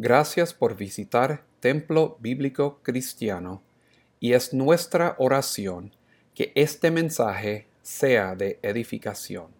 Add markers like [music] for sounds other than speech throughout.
Gracias por visitar Templo Bíblico Cristiano y es nuestra oración que este mensaje sea de edificación.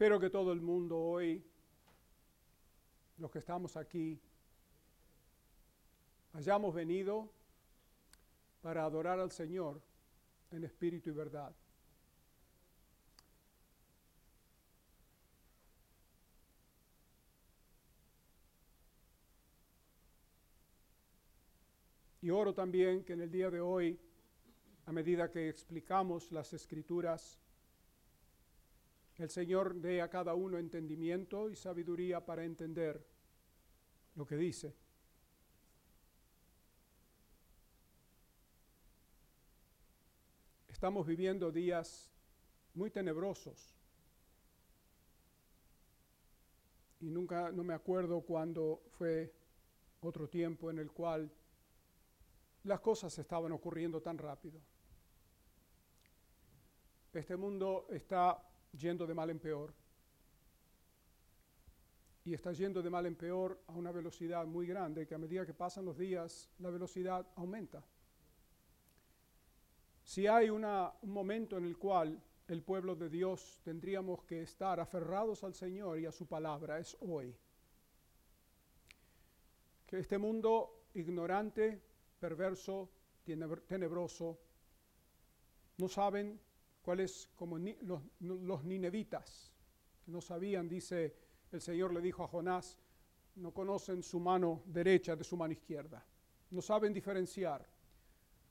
Espero que todo el mundo hoy, los que estamos aquí, hayamos venido para adorar al Señor en espíritu y verdad. Y oro también que en el día de hoy, a medida que explicamos las escrituras, el Señor dé a cada uno entendimiento y sabiduría para entender lo que dice. Estamos viviendo días muy tenebrosos. Y nunca, no me acuerdo cuándo fue otro tiempo en el cual las cosas estaban ocurriendo tan rápido. Este mundo está yendo de mal en peor. Y está yendo de mal en peor a una velocidad muy grande, que a medida que pasan los días, la velocidad aumenta. Si hay un momento en el cual el pueblo de Dios tendríamos que estar aferrados al Señor y a su palabra, es hoy. Que este mundo ignorante, perverso, tenebroso, no saben cuáles como los, los ninevitas, no sabían, dice el Señor le dijo a Jonás, no conocen su mano derecha de su mano izquierda, no saben diferenciar.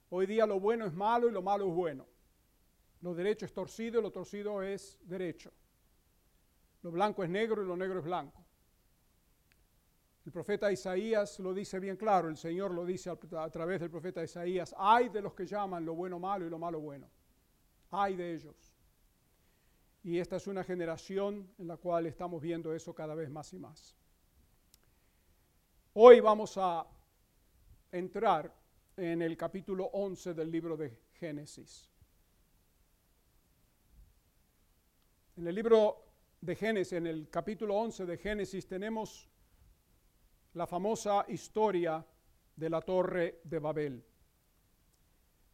Hoy día lo bueno es malo y lo malo es bueno. Lo derecho es torcido y lo torcido es derecho. Lo blanco es negro y lo negro es blanco. El profeta Isaías lo dice bien claro, el Señor lo dice a, través del profeta Isaías, hay de los que llaman lo bueno malo y lo malo bueno. Hay de ellos. Y esta es una generación en la cual estamos viendo eso cada vez más y más. Hoy vamos a entrar en el capítulo 11 del libro de Génesis. En el libro de Génesis, en el capítulo 11 de Génesis, tenemos la famosa historia de la torre de Babel.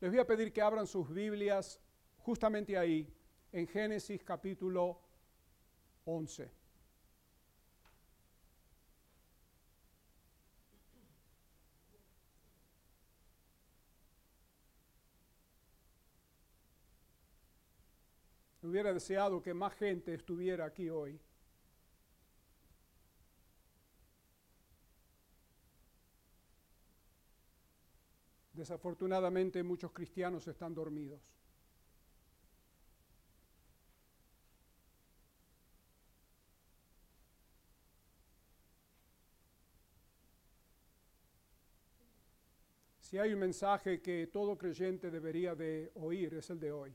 Les voy a pedir que abran sus Biblias justamente ahí, en Génesis capítulo 11. Hubiera deseado que más gente estuviera aquí hoy. Desafortunadamente muchos cristianos están dormidos. Si hay un mensaje que todo creyente debería de oír, es el de hoy.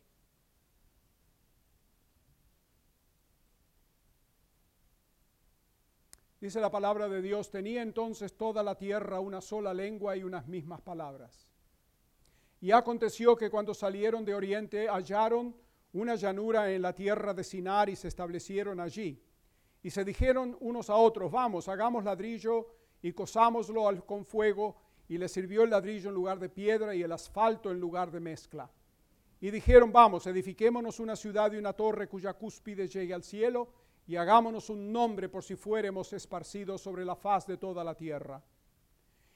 Dice la palabra de Dios, tenía entonces toda la tierra una sola lengua y unas mismas palabras. Y aconteció que cuando salieron de oriente hallaron una llanura en la tierra de Sinar y se establecieron allí. Y se dijeron unos a otros, vamos, hagamos ladrillo y cosámoslo con fuego y le sirvió el ladrillo en lugar de piedra y el asfalto en lugar de mezcla. Y dijeron, vamos, edifiquémonos una ciudad y una torre cuya cúspide llegue al cielo, y hagámonos un nombre por si fuéramos esparcidos sobre la faz de toda la tierra.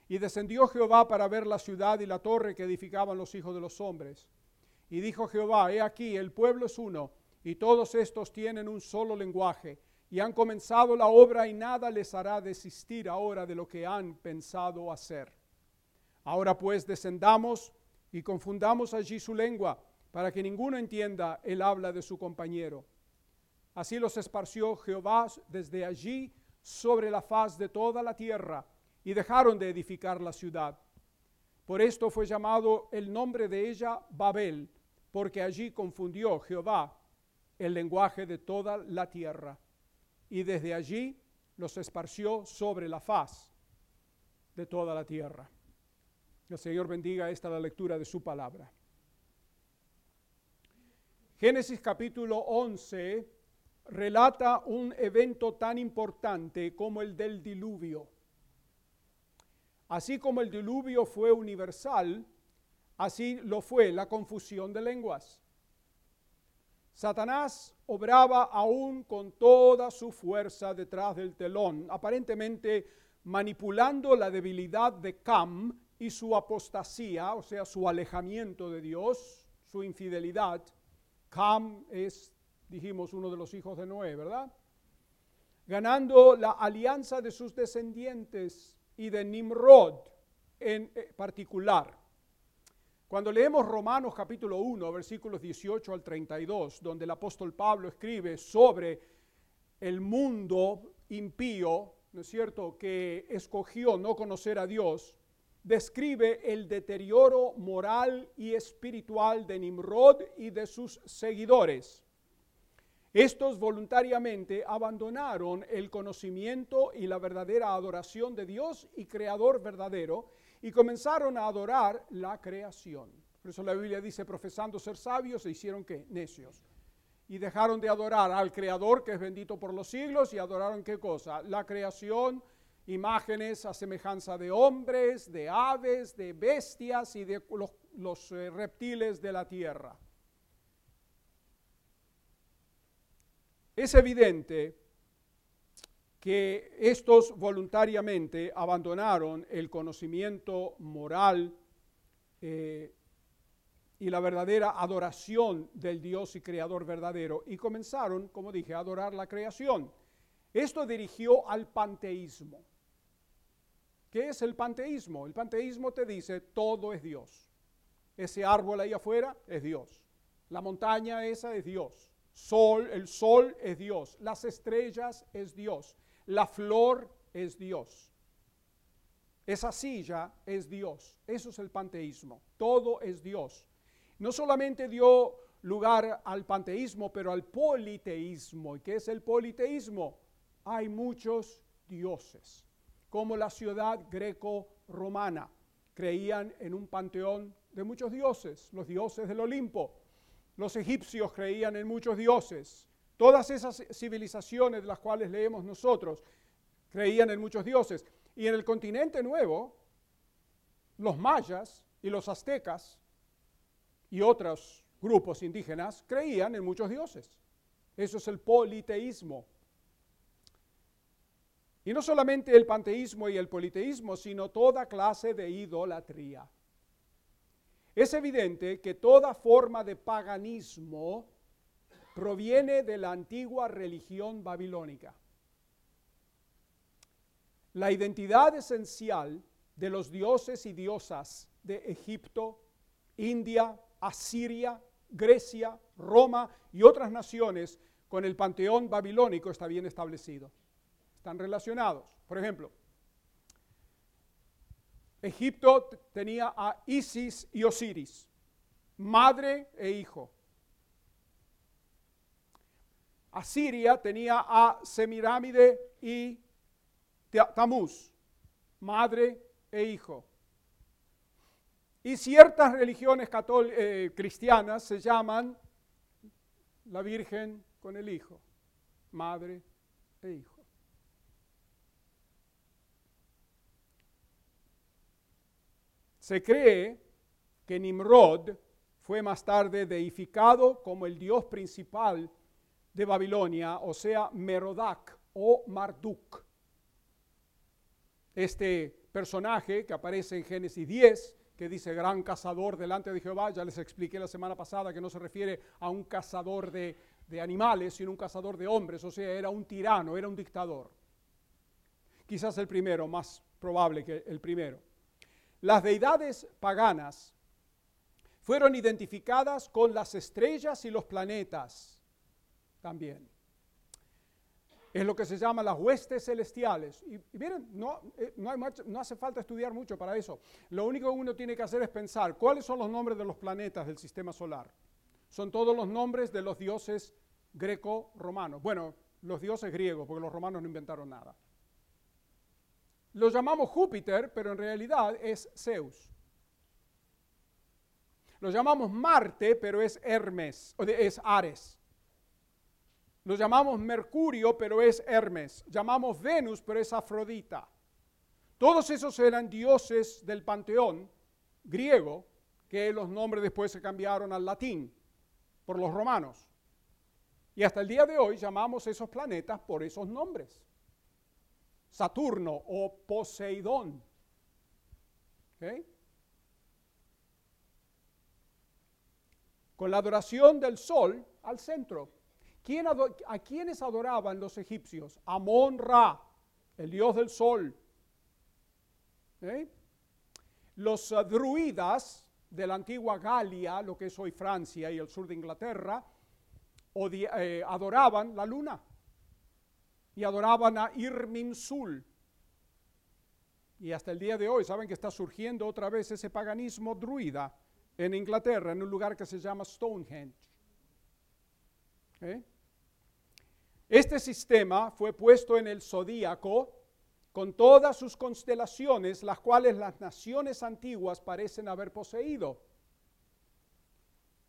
Y descendió Jehová para ver la ciudad y la torre que edificaban los hijos de los hombres. Y dijo Jehová, he aquí, el pueblo es uno, y todos estos tienen un solo lenguaje, y han comenzado la obra y nada les hará desistir ahora de lo que han pensado hacer. Ahora pues descendamos y confundamos allí su lengua, para que ninguno entienda el habla de su compañero. Así los esparció Jehová desde allí sobre la faz de toda la tierra y dejaron de edificar la ciudad. Por esto fue llamado el nombre de ella Babel, porque allí confundió Jehová el lenguaje de toda la tierra. Y desde allí los esparció sobre la faz de toda la tierra. El Señor bendiga esta la lectura de su palabra. Génesis capítulo 11 relata un evento tan importante como el del diluvio. Así como el diluvio fue universal, así lo fue la confusión de lenguas. Satanás obraba aún con toda su fuerza detrás del telón, aparentemente manipulando la debilidad de Cam y su apostasía, o sea, su alejamiento de Dios, su infidelidad. Cam es, dijimos, uno de los hijos de Noé, ¿verdad? Ganando la alianza de sus descendientes y de Nimrod en eh, particular. Cuando leemos Romanos capítulo 1, versículos 18 al 32, donde el apóstol Pablo escribe sobre el mundo impío, ¿no es cierto?, que escogió no conocer a Dios, describe el deterioro moral y espiritual de Nimrod y de sus seguidores. Estos voluntariamente abandonaron el conocimiento y la verdadera adoración de Dios y Creador verdadero y comenzaron a adorar la creación. Por eso la Biblia dice, profesando ser sabios, se hicieron qué? Necios. Y dejaron de adorar al Creador, que es bendito por los siglos, y adoraron qué cosa? La creación, imágenes a semejanza de hombres, de aves, de bestias y de los, eh, reptiles de la tierra. Es evidente que estos voluntariamente abandonaron el conocimiento moral eh, y la verdadera adoración del Dios y Creador verdadero y comenzaron, como dije, a adorar la creación. Esto dirigió al panteísmo. ¿Qué es el panteísmo? El panteísmo te dice todo es Dios. Ese árbol ahí afuera es Dios. La montaña esa es Dios. Sol, el sol es Dios. Las estrellas es Dios. La flor es Dios. Esa silla es Dios. Eso es el panteísmo. Todo es Dios. No solamente dio lugar al panteísmo, pero al politeísmo. ¿Y qué es el politeísmo? Hay muchos dioses, como la ciudad greco-romana. Creían en un panteón de muchos dioses, los dioses del Olimpo. Los egipcios creían en muchos dioses. Todas esas civilizaciones de las cuales leemos nosotros creían en muchos dioses. Y en el continente nuevo, los mayas y los aztecas y otros grupos indígenas creían en muchos dioses. Eso es el politeísmo. Y no solamente el panteísmo y el politeísmo, sino toda clase de idolatría. Es evidente que toda forma de paganismo proviene de la antigua religión babilónica. La identidad esencial de los dioses y diosas de Egipto, India, Asiria, Grecia, Roma y otras naciones con el panteón babilónico está bien establecido. Están relacionados. Por ejemplo, Egipto tenía a Isis y Osiris, madre e hijo. Asiria tenía a Semirámide y Tamuz, madre e hijo. Y ciertas religiones eh, cristianas se llaman la Virgen con el Hijo, madre e hijo. Se cree que Nimrod fue más tarde deificado como el dios principal de Babilonia, o sea, Merodac o Marduk. Este personaje que aparece en Génesis 10, que dice gran cazador delante de Jehová, ya les expliqué la semana pasada que no se refiere a un cazador de, de animales, sino un cazador de hombres, o sea, era un tirano, era un dictador. Quizás el primero, más probable que el primero. Las deidades paganas fueron identificadas con las estrellas y los planetas también. es lo que se llama las huestes celestiales. Y, miren, no, eh, no, no, hace falta estudiar mucho para eso. Lo único que uno tiene que hacer es pensar cuáles son los nombres de los planetas del sistema solar. Son todos los nombres de los dioses greco-romanos. Bueno, los dioses griegos, porque los romanos no inventaron nada. Lo llamamos Júpiter, pero en realidad es Zeus. Lo llamamos Marte, pero es Hermes, es Ares. Lo llamamos Mercurio, pero es Hermes. Llamamos Venus, pero es Afrodita. Todos esos eran dioses del panteón griego, que los nombres después se cambiaron al latín por los romanos. Y hasta el día de hoy llamamos esos planetas por esos nombres. Saturno o Poseidón. Con la adoración del sol al centro. ¿A quiénes adoraban los egipcios? Amón Ra, el dios del sol. Los uh, druidas de la antigua Galia, lo que es hoy Francia y el sur de Inglaterra, eh, adoraban la luna y adoraban a Irminsul. Y hasta el día de hoy saben que está surgiendo otra vez ese paganismo druida en Inglaterra, en un lugar que se llama Stonehenge. ¿Eh? Este sistema fue puesto en el zodíaco con todas sus constelaciones, las cuales las naciones antiguas parecen haber poseído.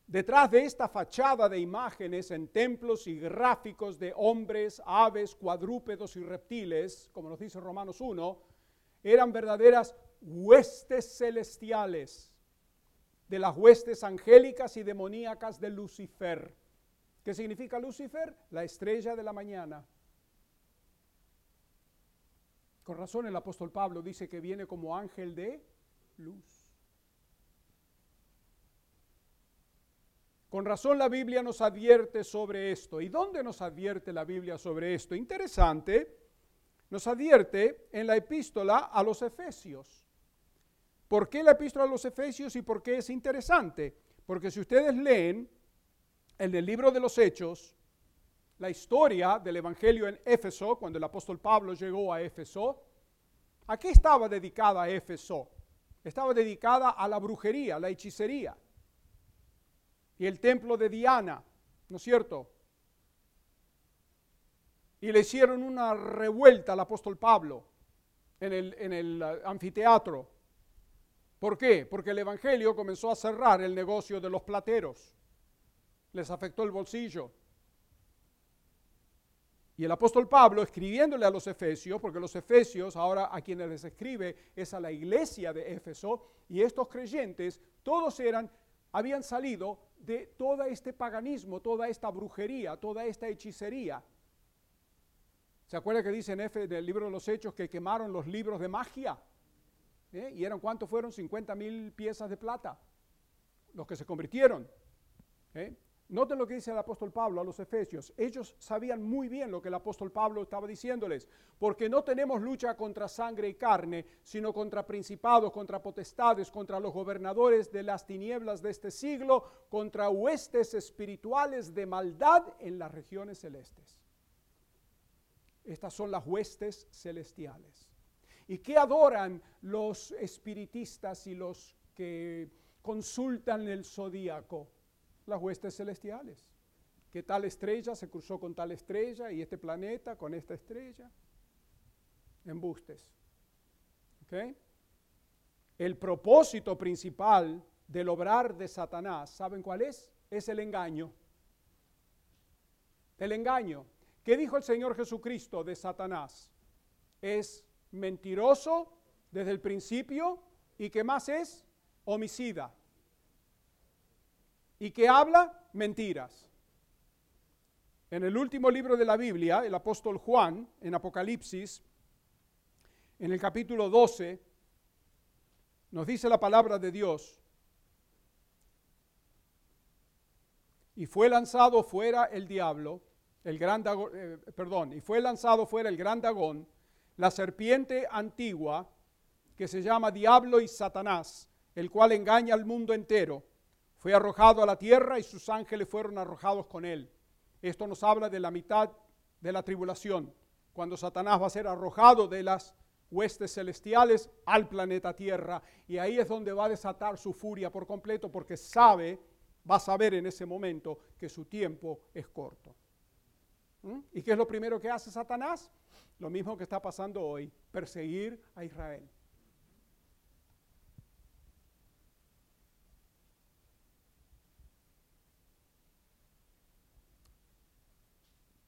Detrás de esta fachada de imágenes en templos y gráficos de hombres, aves, cuadrúpedos y reptiles, como nos dice Romanos 1, eran verdaderas huestes celestiales, de las huestes angélicas y demoníacas de Lucifer. ¿Qué significa Lucifer? La estrella de la mañana. Con razón el apóstol Pablo dice que viene como ángel de luz. Con razón la Biblia nos advierte sobre esto. ¿Y dónde nos advierte la Biblia sobre esto? Interesante, nos advierte en la epístola a los Efesios. ¿Por qué la epístola a los Efesios y por qué es interesante? Porque si ustedes leen en el libro de los Hechos, la historia del Evangelio en Éfeso, cuando el apóstol Pablo llegó a Éfeso, ¿a qué estaba dedicada Éfeso? Estaba dedicada a la brujería, la hechicería. Y el templo de Diana, ¿no es cierto? Y le hicieron una revuelta al apóstol Pablo en el, en el uh, anfiteatro. ¿Por qué? Porque el Evangelio comenzó a cerrar el negocio de los plateros les afectó el bolsillo. Y el apóstol Pablo, escribiéndole a los efesios, porque los efesios ahora a quienes les escribe es a la iglesia de Éfeso, y estos creyentes, todos eran, habían salido de todo este paganismo, toda esta brujería, toda esta hechicería. ¿Se acuerda que dice en F del libro de los Hechos que quemaron los libros de magia? ¿Eh? ¿Y eran cuántos fueron? 50 mil piezas de plata, los que se convirtieron. ¿Eh? Noten lo que dice el apóstol Pablo a los Efesios. Ellos sabían muy bien lo que el apóstol Pablo estaba diciéndoles, porque no tenemos lucha contra sangre y carne, sino contra principados, contra potestades, contra los gobernadores de las tinieblas de este siglo, contra huestes espirituales de maldad en las regiones celestes. Estas son las huestes celestiales. ¿Y qué adoran los espiritistas y los que consultan el zodíaco? Las huestes celestiales. Que tal estrella se cruzó con tal estrella y este planeta con esta estrella. Embustes. El propósito principal del obrar de Satanás, ¿saben cuál es? Es el engaño. El engaño. ¿Qué dijo el Señor Jesucristo de Satanás? Es mentiroso desde el principio y que más es homicida y que habla mentiras. En el último libro de la Biblia, el apóstol Juan, en Apocalipsis, en el capítulo 12, nos dice la palabra de Dios, y fue lanzado fuera el diablo, el gran eh, perdón, y fue lanzado fuera el gran dragón, la serpiente antigua, que se llama Diablo y Satanás, el cual engaña al mundo entero fue arrojado a la tierra y sus ángeles fueron arrojados con él. Esto nos habla de la mitad de la tribulación, cuando Satanás va a ser arrojado de las huestes celestiales al planeta Tierra. Y ahí es donde va a desatar su furia por completo porque sabe, va a saber en ese momento que su tiempo es corto. ¿Mm? ¿Y qué es lo primero que hace Satanás? Lo mismo que está pasando hoy, perseguir a Israel.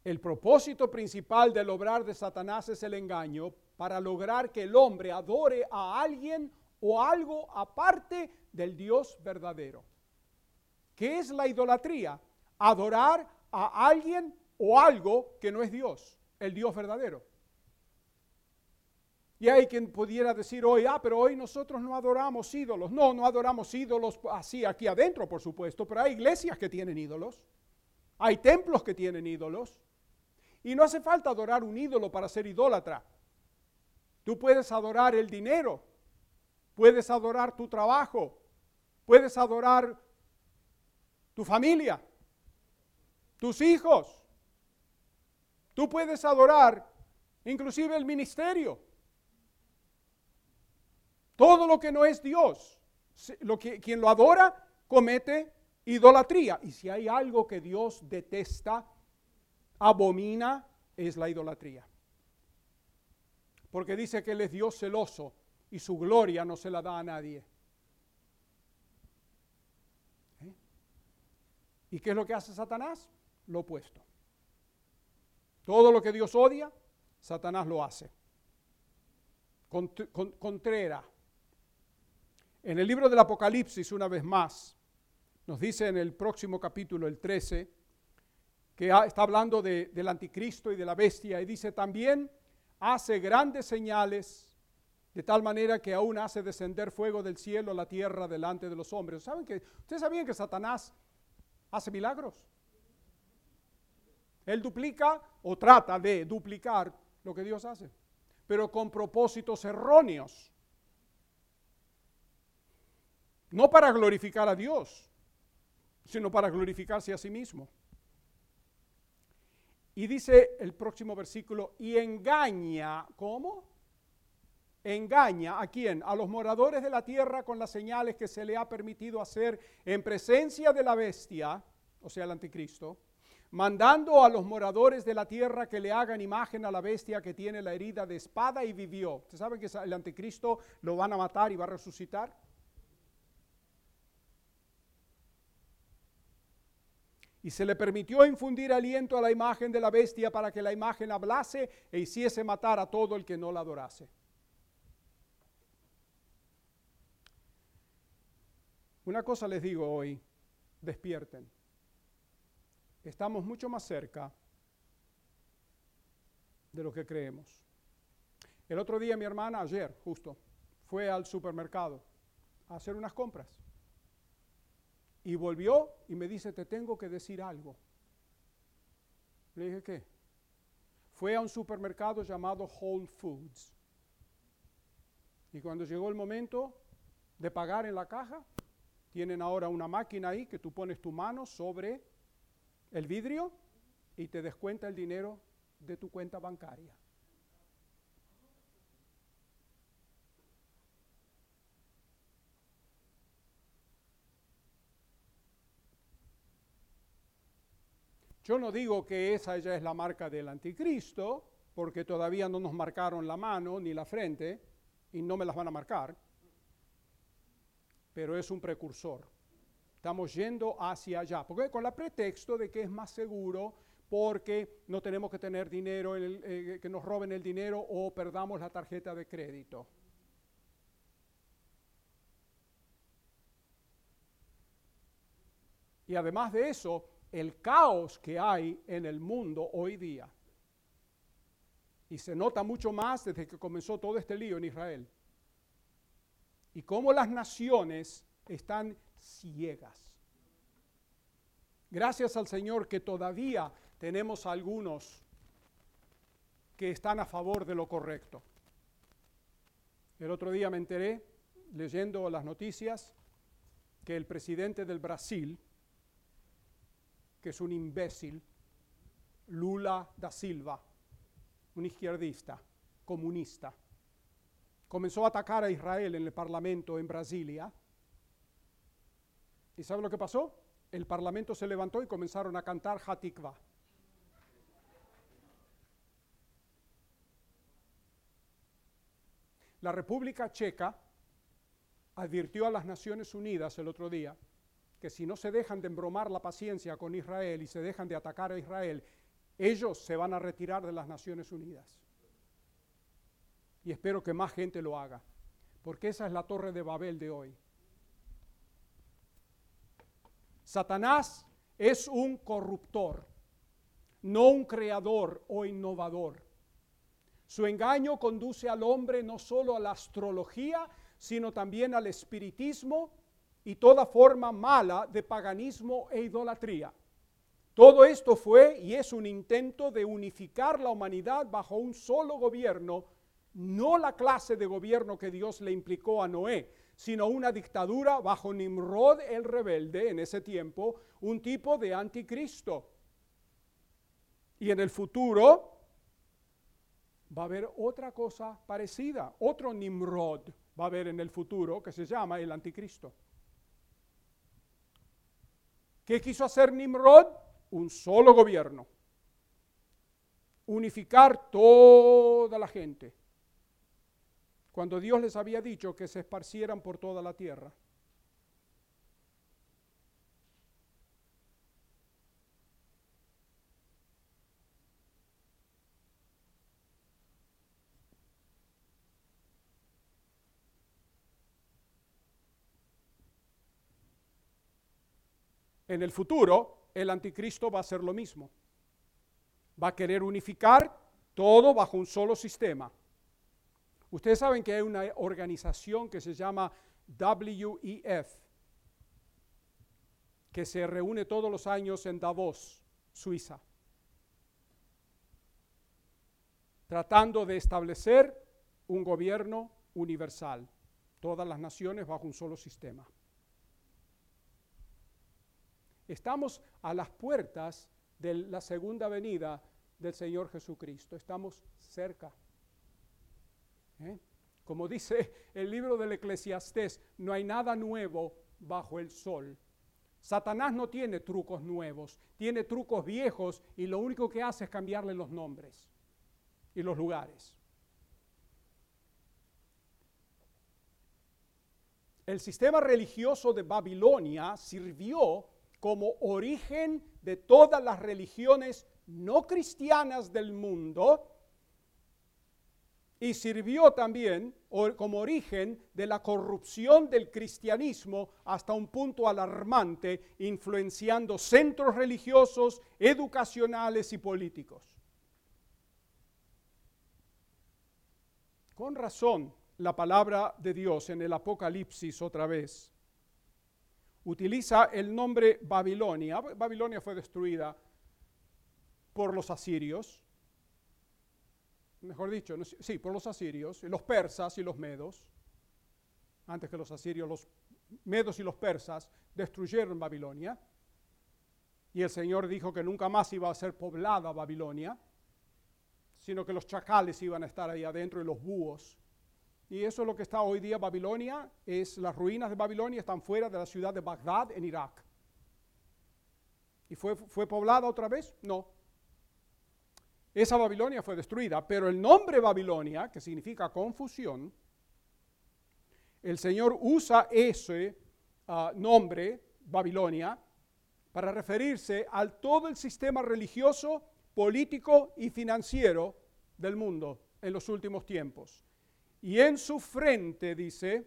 El propósito principal del obrar de Satanás es el engaño para lograr que el hombre adore a alguien o algo aparte del Dios verdadero. ¿Qué es la idolatría? Adorar a alguien o algo que no es Dios, el Dios verdadero. Y hay quien pudiera decir hoy, ah, pero hoy nosotros no adoramos ídolos. No, no adoramos ídolos así aquí adentro, por supuesto, pero hay iglesias que tienen ídolos. Hay templos que tienen ídolos. Y no hace falta adorar un ídolo para ser idólatra. Tú puedes adorar el dinero, puedes adorar tu trabajo, puedes adorar tu familia, tus hijos. Tú puedes adorar inclusive el ministerio. Todo lo que no es Dios, quien lo adora comete idolatría. Y si hay algo que Dios detesta, abomina es la idolatría. Porque dice que Él es Dios celoso y su gloria no se la da a nadie. ¿Eh? ¿Y qué es lo que hace Satanás? Lo opuesto. Todo lo que Dios odia, Satanás lo hace. contrera. En el libro del Apocalipsis, una vez más, nos dice en el próximo capítulo, el 13, que está hablando del anticristo y de la bestia, y dice también, hace grandes señales, de tal manera que aún hace descender fuego del cielo a la tierra delante de los hombres. ¿Saben que, ¿Ustedes sabían que Satanás hace milagros? Él duplica o trata de duplicar lo que Dios hace, pero con propósitos erróneos. No para glorificar a Dios, sino para glorificarse a sí mismo. Y dice el próximo versículo, y engaña, ¿cómo? Engaña a quién? A los moradores de la tierra con las señales que se le ha permitido hacer en presencia de la bestia, o sea, el anticristo, mandando a los moradores de la tierra que le hagan imagen a la bestia que tiene la herida de espada y vivió. ¿Usted sabe que el anticristo lo van a matar y va a resucitar? Y se le permitió infundir aliento a la imagen de la bestia para que la imagen hablase e hiciese matar a todo el que no la adorase. Una cosa les digo hoy, despierten. Estamos mucho más cerca de lo que creemos. El otro día mi hermana, ayer justo, fue al supermercado a hacer unas compras. Y volvió y me dice, te tengo que decir algo. Le dije, ¿qué? Fue a un supermercado llamado Whole Foods. Y cuando llegó el momento de pagar en la caja, tienen ahora una máquina ahí que tú pones tu mano sobre el vidrio y te descuenta el dinero de tu cuenta bancaria. Yo no digo que esa ya es la marca del anticristo, porque todavía no nos marcaron la mano ni la frente, y no me las van a marcar, pero es un precursor. Estamos yendo hacia allá, porque con la pretexto de que es más seguro porque no tenemos que tener dinero, eh, que nos roben el dinero o perdamos la tarjeta de crédito. Y además de eso, el caos que hay en el mundo hoy día. Y se nota mucho más desde que comenzó todo este lío en Israel. Y cómo las naciones están ciegas. Gracias al Señor que todavía tenemos algunos que están a favor de lo correcto. El otro día me enteré, leyendo las noticias, que el presidente del Brasil, que es un imbécil, Lula da Silva, un izquierdista, comunista. Comenzó a atacar a Israel en el Parlamento en Brasilia. ¿Y sabe lo que pasó? El Parlamento se levantó y comenzaron a cantar Hatikva. La República Checa advirtió a las Naciones Unidas el otro día que si no se dejan de embromar la paciencia con Israel y se dejan de atacar a Israel, ellos se van a retirar de las Naciones Unidas. Y espero que más gente lo haga, porque esa es la torre de Babel de hoy. Satanás es un corruptor, no un creador o innovador. Su engaño conduce al hombre no solo a la astrología, sino también al espiritismo y toda forma mala de paganismo e idolatría. Todo esto fue y es un intento de unificar la humanidad bajo un solo gobierno, no la clase de gobierno que Dios le implicó a Noé, sino una dictadura bajo Nimrod el rebelde en ese tiempo, un tipo de anticristo. Y en el futuro va a haber otra cosa parecida, otro Nimrod va a haber en el futuro que se llama el anticristo. ¿Qué quiso hacer Nimrod? Un solo gobierno. Unificar toda la gente. Cuando Dios les había dicho que se esparcieran por toda la tierra. En el futuro, el anticristo va a hacer lo mismo. Va a querer unificar todo bajo un solo sistema. Ustedes saben que hay una organización que se llama WEF, que se reúne todos los años en Davos, Suiza, tratando de establecer un gobierno universal, todas las naciones bajo un solo sistema. Estamos a las puertas de la segunda venida del Señor Jesucristo. Estamos cerca. ¿Eh? Como dice el libro del Eclesiastés, no hay nada nuevo bajo el sol. Satanás no tiene trucos nuevos, tiene trucos viejos y lo único que hace es cambiarle los nombres y los lugares. El sistema religioso de Babilonia sirvió como origen de todas las religiones no cristianas del mundo y sirvió también como origen de la corrupción del cristianismo hasta un punto alarmante, influenciando centros religiosos, educacionales y políticos. Con razón, la palabra de Dios en el Apocalipsis otra vez utiliza el nombre Babilonia. Babilonia fue destruida por los asirios, mejor dicho, sí, por los asirios, los persas y los medos. Antes que los asirios, los medos y los persas destruyeron Babilonia. Y el Señor dijo que nunca más iba a ser poblada Babilonia, sino que los chacales iban a estar ahí adentro y los búhos y eso es lo que está hoy día Babilonia, es las ruinas de Babilonia están fuera de la ciudad de Bagdad en Irak. ¿Y fue, fue poblada otra vez? No. Esa Babilonia fue destruida, pero el nombre Babilonia, que significa confusión, el Señor usa ese ah, nombre, Babilonia, para referirse al todo el sistema religioso, político y financiero del mundo en los últimos tiempos. Y en su frente, dice,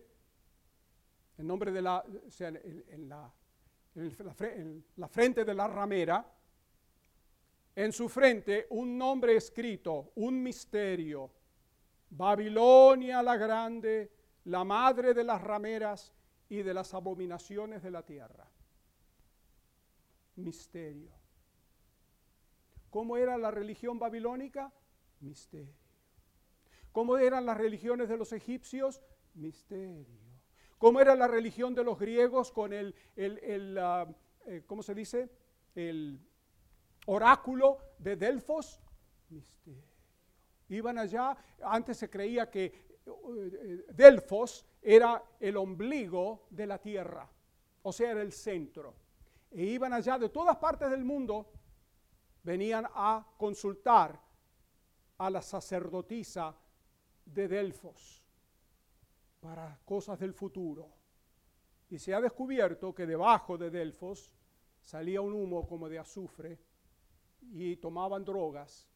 en nombre de la, en, la, en la frente de la ramera, en su frente un nombre escrito, un misterio. Babilonia la grande, la madre de las rameras y de las abominaciones de la tierra. Misterio. ¿Cómo era la religión babilónica? Misterio. ¿Cómo eran las religiones de los egipcios? Misterio. ¿Cómo era la religión de los griegos con el, el, ah, eh, ¿cómo se dice? El oráculo de Delfos, misterio. Iban allá, antes se creía que eh, Delfos era el ombligo de la tierra, o sea, era el centro. E iban allá de todas partes del mundo, venían a consultar a la sacerdotisa de Delfos para cosas del futuro. Y se ha descubierto que debajo de Delfos salía un humo como de azufre y tomaban drogas,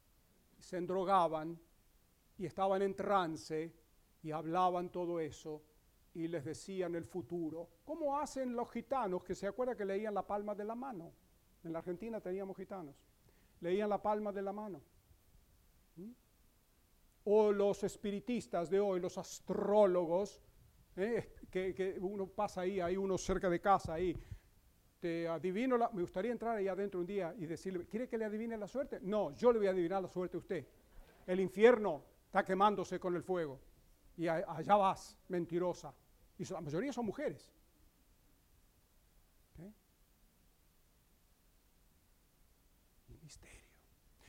se endrogaban y estaban en trance y hablaban todo eso y les decían el futuro. ¿Cómo hacen los gitanos que se acuerdan que leían la palma de la mano? En la Argentina teníamos gitanos. Leían la palma de la mano. ¿Mm? O los espiritistas de hoy, los astrólogos, ¿eh? que, uno pasa ahí, hay uno cerca de casa ahí, te adivino la, me gustaría entrar ahí adentro un día y decirle, ¿quiere que le adivine la suerte? No, yo le voy a adivinar la suerte a usted. El infierno está quemándose con el fuego. Y allá vas, mentirosa. Y la mayoría son mujeres. Misterio.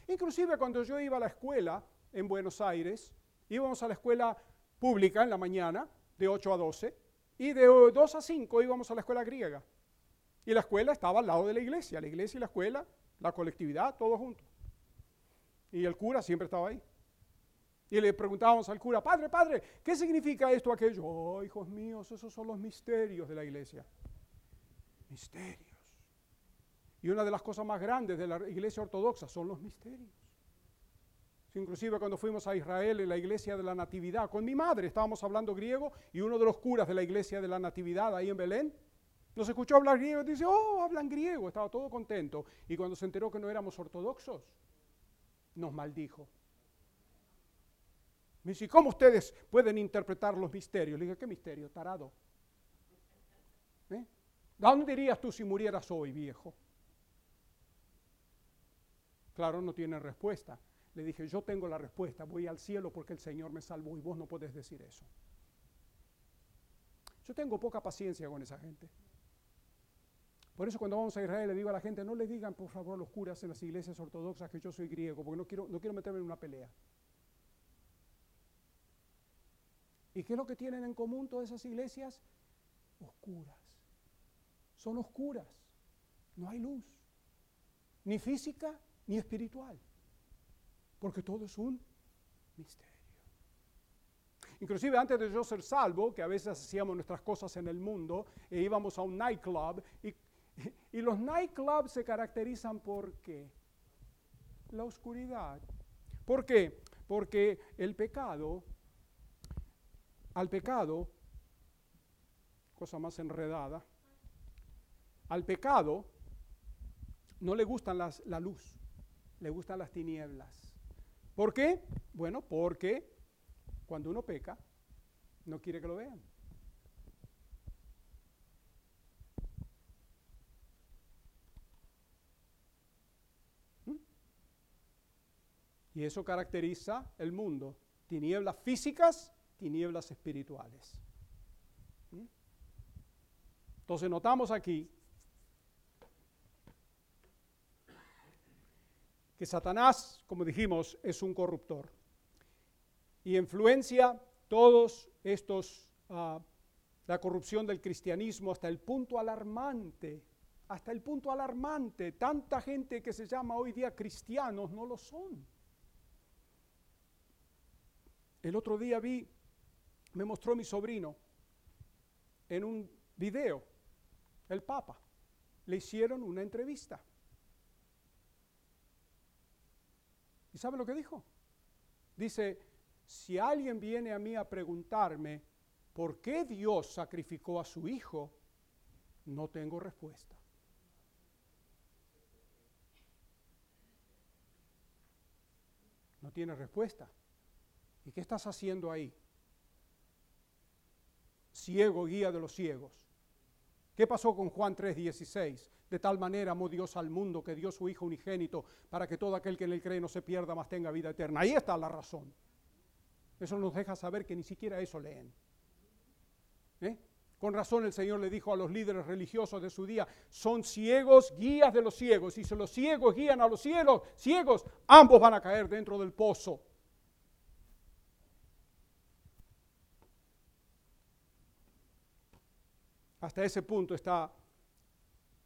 Inclusive cuando yo iba a la escuela en Buenos Aires, íbamos a la escuela pública en la mañana, de 8 a 12, y de 2 a 5 íbamos a la escuela griega. Y la escuela estaba al lado de la iglesia, la iglesia y la escuela, la colectividad, todos juntos. Y el cura siempre estaba ahí. Y le preguntábamos al cura, padre, padre, ¿qué significa esto, aquello? Oh, hijos míos, esos son los misterios de la iglesia. Misterios. Y una de las cosas más grandes de la iglesia ortodoxa son los misterios. Inclusive cuando fuimos a Israel en la iglesia de la Natividad, con mi madre estábamos hablando griego y uno de los curas de la iglesia de la Natividad ahí en Belén nos escuchó hablar griego y dice, oh, hablan griego, estaba todo contento. Y cuando se enteró que no éramos ortodoxos, nos maldijo. Me dice, ¿cómo ustedes pueden interpretar los misterios? Le dije, ¿qué misterio? Tarado. ¿Eh? ¿Dónde irías tú si murieras hoy, viejo? Claro, no tiene respuesta. Le dije, yo tengo la respuesta, voy al cielo porque el Señor me salvó y vos no podés decir eso. Yo tengo poca paciencia con esa gente. Por eso cuando vamos a Israel le digo a la gente, no le digan por favor los curas en las iglesias ortodoxas que yo soy griego, porque no quiero, no quiero meterme en una pelea. ¿Y qué es lo que tienen en común todas esas iglesias? Oscuras. Son oscuras. No hay luz. Ni física ni espiritual. Porque todo es un misterio. Inclusive antes de yo ser salvo, que a veces hacíamos nuestras cosas en el mundo e íbamos a un nightclub, y, los nightclubs se caracterizan por qué? La oscuridad. ¿Por qué? Porque el pecado al pecado, cosa más enredada, al pecado no le gustan la luz, le gustan las tinieblas. ¿Por qué? Bueno, porque cuando uno peca, no quiere que lo vean. ¿Mm? Y eso caracteriza el mundo. Tinieblas físicas tinieblas espirituales. ¿Mm? Entonces notamos aquí que Satanás, como dijimos, es un corruptor y influencia todos estos, uh, la corrupción del cristianismo hasta el punto alarmante, hasta el punto alarmante. Tanta gente que se llama hoy día cristianos no lo son. El otro día vi me mostró mi sobrino en un video, el Papa. Le hicieron una entrevista. ¿Y sabe lo que dijo? Dice, si alguien viene a mí a preguntarme por qué Dios sacrificó a su hijo, no tengo respuesta. No tiene respuesta. ¿Y qué estás haciendo ahí? ciego guía de los ciegos. ¿Qué pasó con Juan 3:16? De tal manera amó Dios al mundo que dio su Hijo unigénito para que todo aquel que en él cree no se pierda, mas tenga vida eterna. Ahí está la razón. Eso nos deja saber que ni siquiera eso leen. ¿Eh? Con razón el Señor le dijo a los líderes religiosos de su día, son ciegos, guías de los ciegos, y si los ciegos guían a los ciegos, ciegos, ambos van a caer dentro del pozo. Hasta ese punto está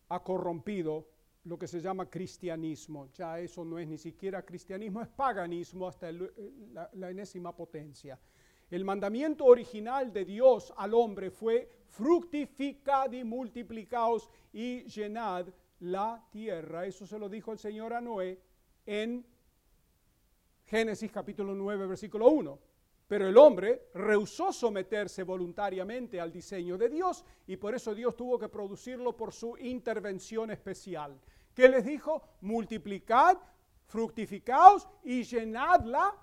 ha corrompido lo que se llama cristianismo. Ya eso no es ni siquiera cristianismo, es paganismo hasta la, la, enésima potencia. El mandamiento original de Dios al hombre fue fructificad y multiplicaos y llenad la tierra. Eso se lo dijo el Señor a Noé en Génesis capítulo 9, versículo 1. Pero el hombre rehusó someterse voluntariamente al diseño de Dios y por eso Dios tuvo que producirlo por su intervención especial. ¿Qué les dijo? Multiplicad, fructificaos y llenad la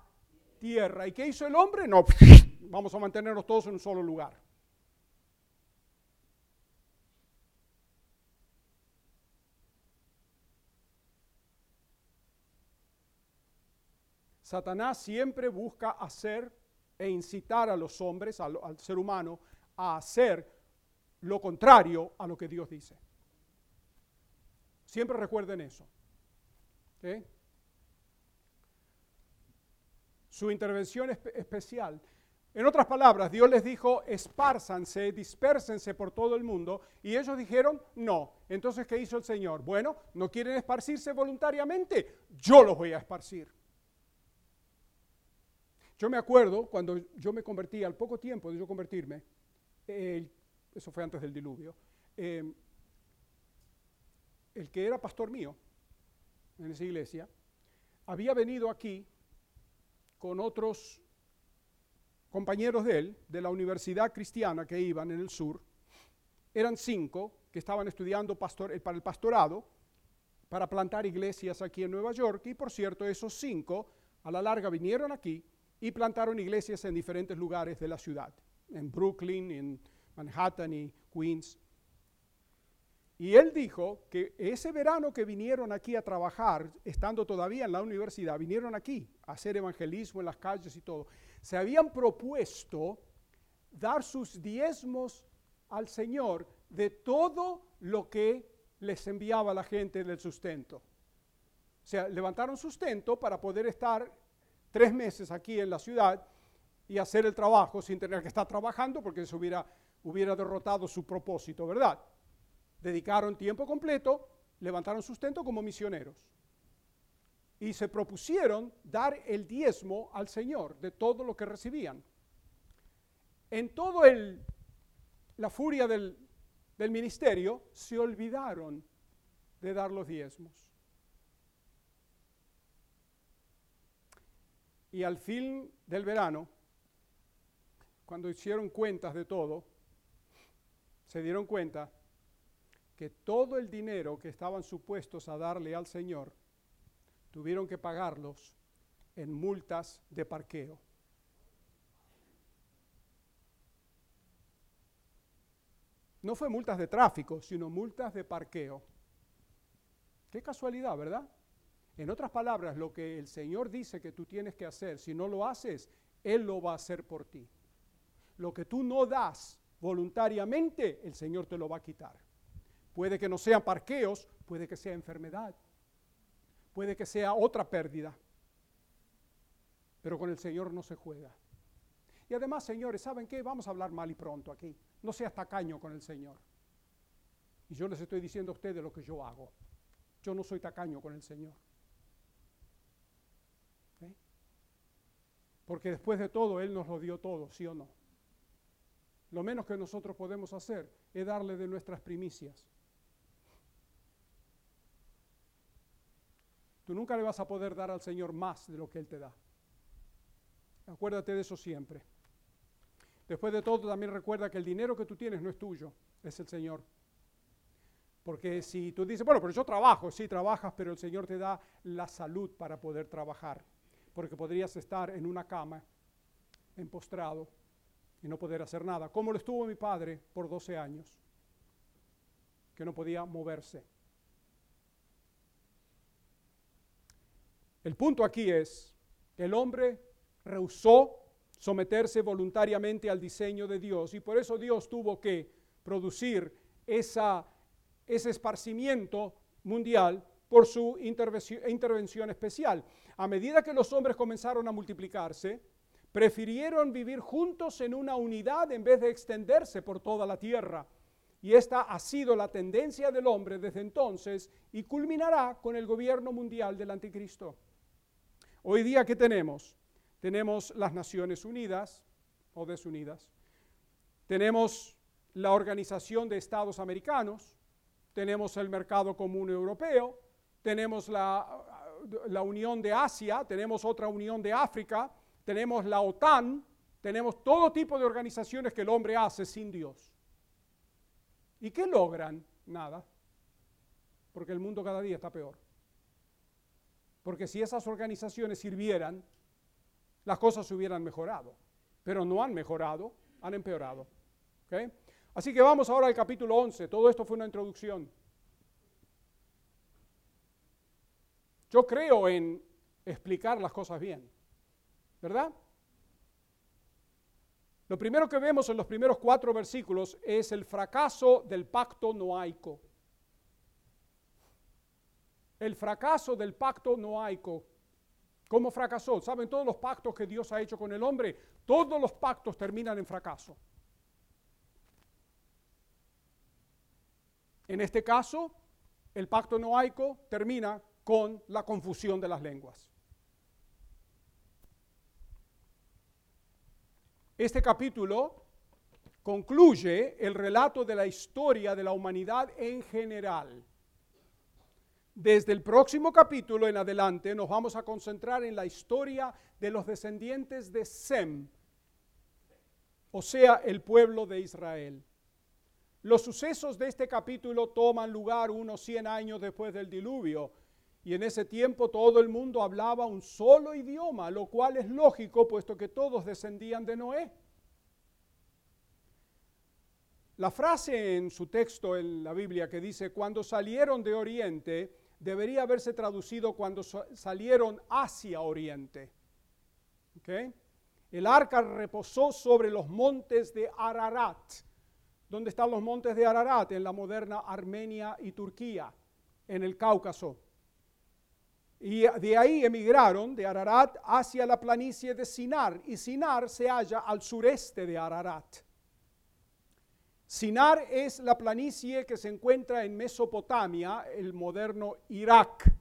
tierra. ¿Y qué hizo el hombre? No, [laughs] vamos a mantenernos todos en un solo lugar. Satanás siempre busca hacer e incitar a los hombres, al, ser humano, a hacer lo contrario a lo que Dios dice. Siempre recuerden eso. Su intervención especial. En otras palabras, Dios les dijo, espárzanse, dispérsense por todo el mundo, y ellos dijeron, no. Entonces, ¿qué hizo el Señor? Bueno, ¿no quieren esparcirse voluntariamente? Yo los voy a esparcir. Yo me acuerdo cuando yo me convertí, al poco tiempo de yo convertirme, eso fue antes del diluvio, em, el que era pastor mío en esa iglesia, había venido aquí con otros compañeros de él, de la universidad cristiana que iban en el sur, eran cinco que estaban estudiando pastor, para el pastorado, para plantar iglesias aquí en Nueva York, y por cierto, esos cinco a la larga vinieron aquí y plantaron iglesias en diferentes lugares de la ciudad, en Brooklyn, en Manhattan y Queens. Y él dijo que ese verano que vinieron aquí a trabajar, estando todavía en la universidad, vinieron aquí a hacer evangelismo en las calles y todo, se habían propuesto dar sus diezmos al Señor de todo lo que les enviaba la gente del sustento. O sea, levantaron sustento para poder estar tres meses aquí en la ciudad y hacer el trabajo sin tener que estar trabajando porque eso hubiera, hubiera derrotado su propósito, ¿verdad? Dedicaron tiempo completo, levantaron sustento como misioneros y se propusieron dar el diezmo al Señor de todo lo que recibían. En todo el, la furia del, del ministerio se olvidaron de dar los diezmos. Y al fin del verano, cuando hicieron cuentas de todo, se dieron cuenta que todo el dinero que estaban supuestos a darle al Señor, tuvieron que pagarlos en multas de parqueo. No fue multas de tráfico, sino multas de parqueo. Qué casualidad, ¿verdad? En otras palabras, lo que el Señor dice que tú tienes que hacer, si no lo haces, Él lo va a hacer por ti. Lo que tú no das voluntariamente, el Señor te lo va a quitar. Puede que no sean parqueos, puede que sea enfermedad, puede que sea otra pérdida, pero con el Señor no se juega. Y además, señores, ¿saben qué? Vamos a hablar mal y pronto aquí. No seas tacaño con el Señor. Y yo les estoy diciendo a ustedes lo que yo hago. Yo no soy tacaño con el Señor. Porque después de todo, Él nos lo dio todo, ¿sí o no? Lo menos que nosotros podemos hacer es darle de nuestras primicias. Tú nunca le vas a poder dar al Señor más de lo que Él te da. Acuérdate de eso siempre. Después de todo, también recuerda que el dinero que tú tienes no es tuyo, es el Señor. Porque si tú dices, bueno, pero yo trabajo, sí trabajas, pero el Señor te da la salud para poder trabajar porque podrías estar en una cama, en postrado, y no poder hacer nada, como lo estuvo mi padre por 12 años, que no podía moverse. El punto aquí es, el hombre rehusó someterse voluntariamente al diseño de Dios y por eso Dios tuvo que producir esa, ese esparcimiento mundial por su intervención, especial. A medida que los hombres comenzaron a multiplicarse, prefirieron vivir juntos en una unidad en vez de extenderse por toda la tierra. Y esta ha sido la tendencia del hombre desde entonces y culminará con el gobierno mundial del anticristo. Hoy día, ¿qué tenemos? Tenemos las Naciones Unidas o desunidas. Tenemos la Organización de Estados Americanos. Tenemos el Mercado Común Europeo. Tenemos la, la Unión de Asia. Tenemos otra Unión de África. Tenemos la OTAN. Tenemos todo tipo de organizaciones que el hombre hace sin Dios. ¿Y qué logran? Nada. Porque el mundo cada día está peor. Porque si esas organizaciones sirvieran, las cosas hubieran mejorado. Pero no han mejorado, han empeorado. Así que vamos ahora al capítulo 11. Todo esto fue una introducción. Yo creo en explicar las cosas bien. ¿Verdad? Lo primero que vemos en los primeros cuatro versículos es el fracaso del pacto noaico. El fracaso del pacto noaico. ¿Cómo fracasó? ¿Saben todos los pactos que Dios ha hecho con el hombre? Todos los pactos terminan en fracaso. En este caso, el pacto noaico termina con la confusión de las lenguas. Este capítulo concluye el relato de la historia de la humanidad en general. Desde el próximo capítulo en adelante nos vamos a concentrar en la historia de los descendientes de Sem, o sea, el pueblo de Israel. Los sucesos de este capítulo toman lugar unos 100 años después del diluvio, y en ese tiempo todo el mundo hablaba un solo idioma, lo cual es lógico puesto que todos descendían de Noé. La frase en su texto en la Biblia que dice, cuando salieron de Oriente, debería haberse traducido cuando salieron hacia Oriente. El arca reposó sobre los montes de Ararat. ¿Dónde están los montes de Ararat? En la moderna Armenia y Turquía, en el Cáucaso. Y de ahí emigraron de Ararat hacia la planicie de Sinar, y Sinar se halla al sureste de Ararat. Sinar es la planicie que se encuentra en Mesopotamia, el moderno Irak,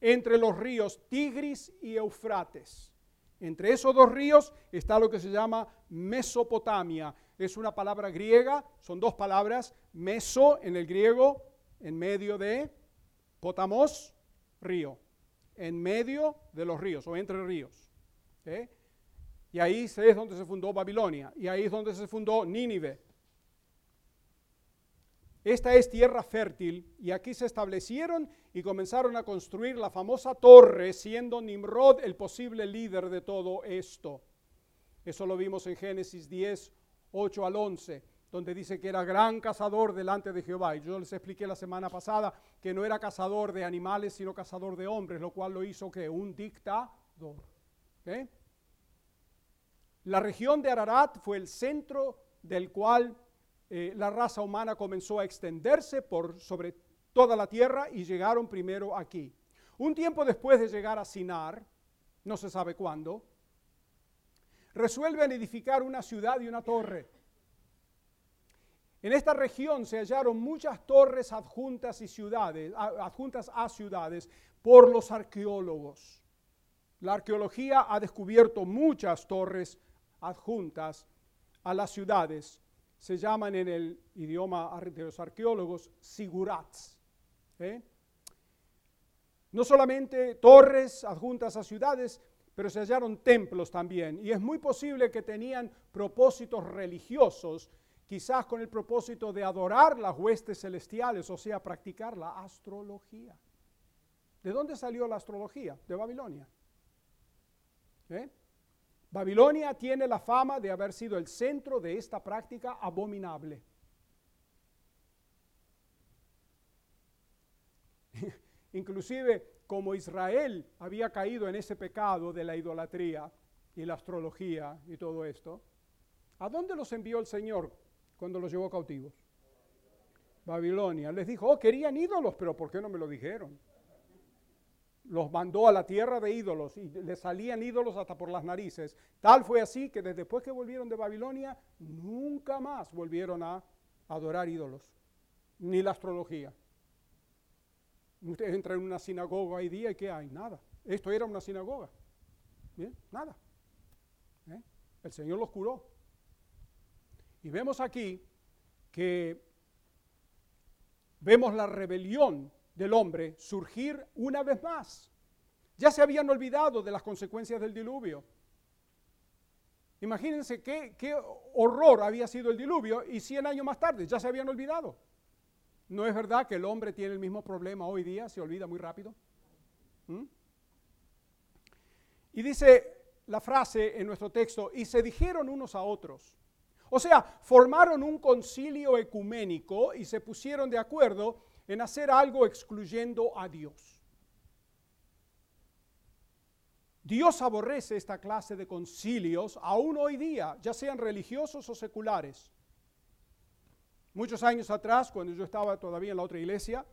entre los ríos Tigris y Eufrates. Entre esos dos ríos está lo que se llama Mesopotamia. Es una palabra griega, son dos palabras, meso en el griego, en medio de potamos, río, en medio de los ríos o entre ríos. Y ahí es donde se fundó Babilonia, y ahí es donde se fundó Nínive. Esta es tierra fértil y aquí se establecieron y comenzaron a construir la famosa torre, siendo Nimrod el posible líder de todo esto. Eso lo vimos en Génesis 10, 8 al 11 donde dice que era gran cazador delante de Jehová. Y yo les expliqué la semana pasada que no era cazador de animales, sino cazador de hombres, lo cual lo hizo que un dictador. La región de Ararat fue el centro del cual eh, la raza humana comenzó a extenderse por sobre toda la tierra y llegaron primero aquí. Un tiempo después de llegar a Sinar, no se sabe cuándo, resuelven edificar una ciudad y una torre. En esta región se hallaron muchas torres adjuntas, y ciudades, adjuntas a ciudades por los arqueólogos. La arqueología ha descubierto muchas torres adjuntas a las ciudades. Se llaman en el idioma de los arqueólogos sigurats. ¿eh? No solamente torres adjuntas a ciudades, pero se hallaron templos también. Y es muy posible que tenían propósitos religiosos quizás con el propósito de adorar las huestes celestiales, o sea, practicar la astrología. ¿De dónde salió la astrología? De Babilonia. ¿Eh? Babilonia tiene la fama de haber sido el centro de esta práctica abominable. [laughs] Inclusive como Israel había caído en ese pecado de la idolatría y la astrología y todo esto, ¿a dónde los envió el Señor cuando los llevó cautivos? Babilonia. Les dijo, oh, querían ídolos, pero ¿por qué no me lo dijeron? Los mandó a la tierra de ídolos y le salían ídolos hasta por las narices. Tal fue así que después que volvieron de Babilonia, nunca más volvieron a adorar ídolos, ni la astrología. Usted entra en una sinagoga hoy día y ¿qué hay? Nada. Esto era una sinagoga. Bien, nada. ¿Eh? El Señor los curó. Y vemos aquí que vemos la rebelión del hombre surgir una vez más. Ya se habían olvidado de las consecuencias del diluvio. Imagínense qué, horror había sido el diluvio y 100 años más tarde ya se habían olvidado. ¿No es verdad que el hombre tiene el mismo problema hoy día? Se olvida muy rápido. ¿Mm? Y dice la frase en nuestro texto, y se dijeron unos a otros. O sea, formaron un concilio ecuménico y se pusieron de acuerdo en hacer algo excluyendo a Dios. Dios aborrece esta clase de concilios aún hoy día, ya sean religiosos o seculares. Muchos años atrás, cuando yo estaba todavía en la otra iglesia,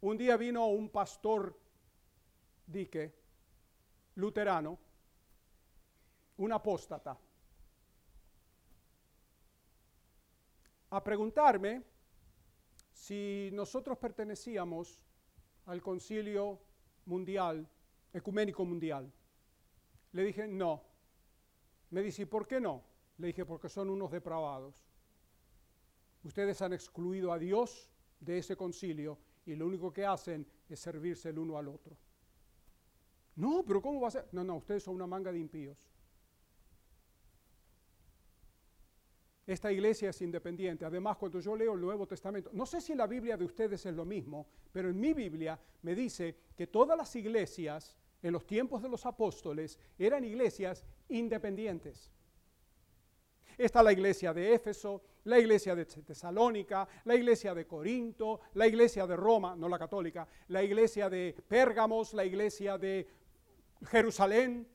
un día vino un pastor dique, luterano, un apóstata, a preguntarme si nosotros pertenecíamos al concilio mundial, ecuménico mundial. Le dije, no. Me dice, ¿por qué no? Le dije, porque son unos depravados. Ustedes han excluido a Dios de ese concilio y lo único que hacen es servirse el uno al otro. No, pero ¿cómo va a ser? No, no, ustedes son una manga de impíos. Esta iglesia es independiente. Además, cuando yo leo el Nuevo Testamento, no sé si en la Biblia de ustedes es lo mismo, pero en mi Biblia me dice que todas las iglesias en los tiempos de los apóstoles eran iglesias independientes. Está la iglesia de Éfeso, la iglesia de Tesalónica, la iglesia de Corinto, la iglesia de Roma, no la católica, la iglesia de Pérgamos, la iglesia de Jerusalén,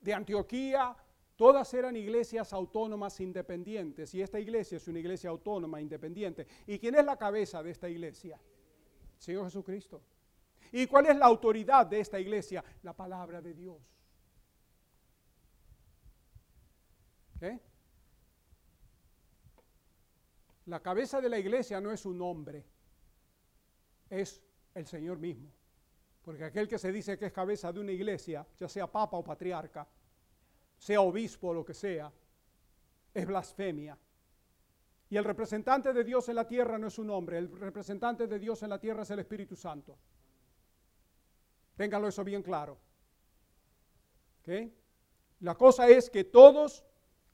de Antioquía, todas eran iglesias autónomas independientes y esta iglesia es una iglesia autónoma independiente. ¿Y quién es la cabeza de esta iglesia? Señor Jesucristo. ¿Y cuál es la autoridad de esta iglesia? La palabra de Dios. ¿Qué? La cabeza de la iglesia no es un hombre, es el Señor mismo. Porque aquel que se dice que es cabeza de una iglesia, ya sea papa o patriarca, sea obispo o lo que sea, es blasfemia. Y el representante de Dios en la tierra no es un hombre, el representante de Dios en la tierra es el Espíritu Santo. Ténganlo eso bien claro. La cosa es que todos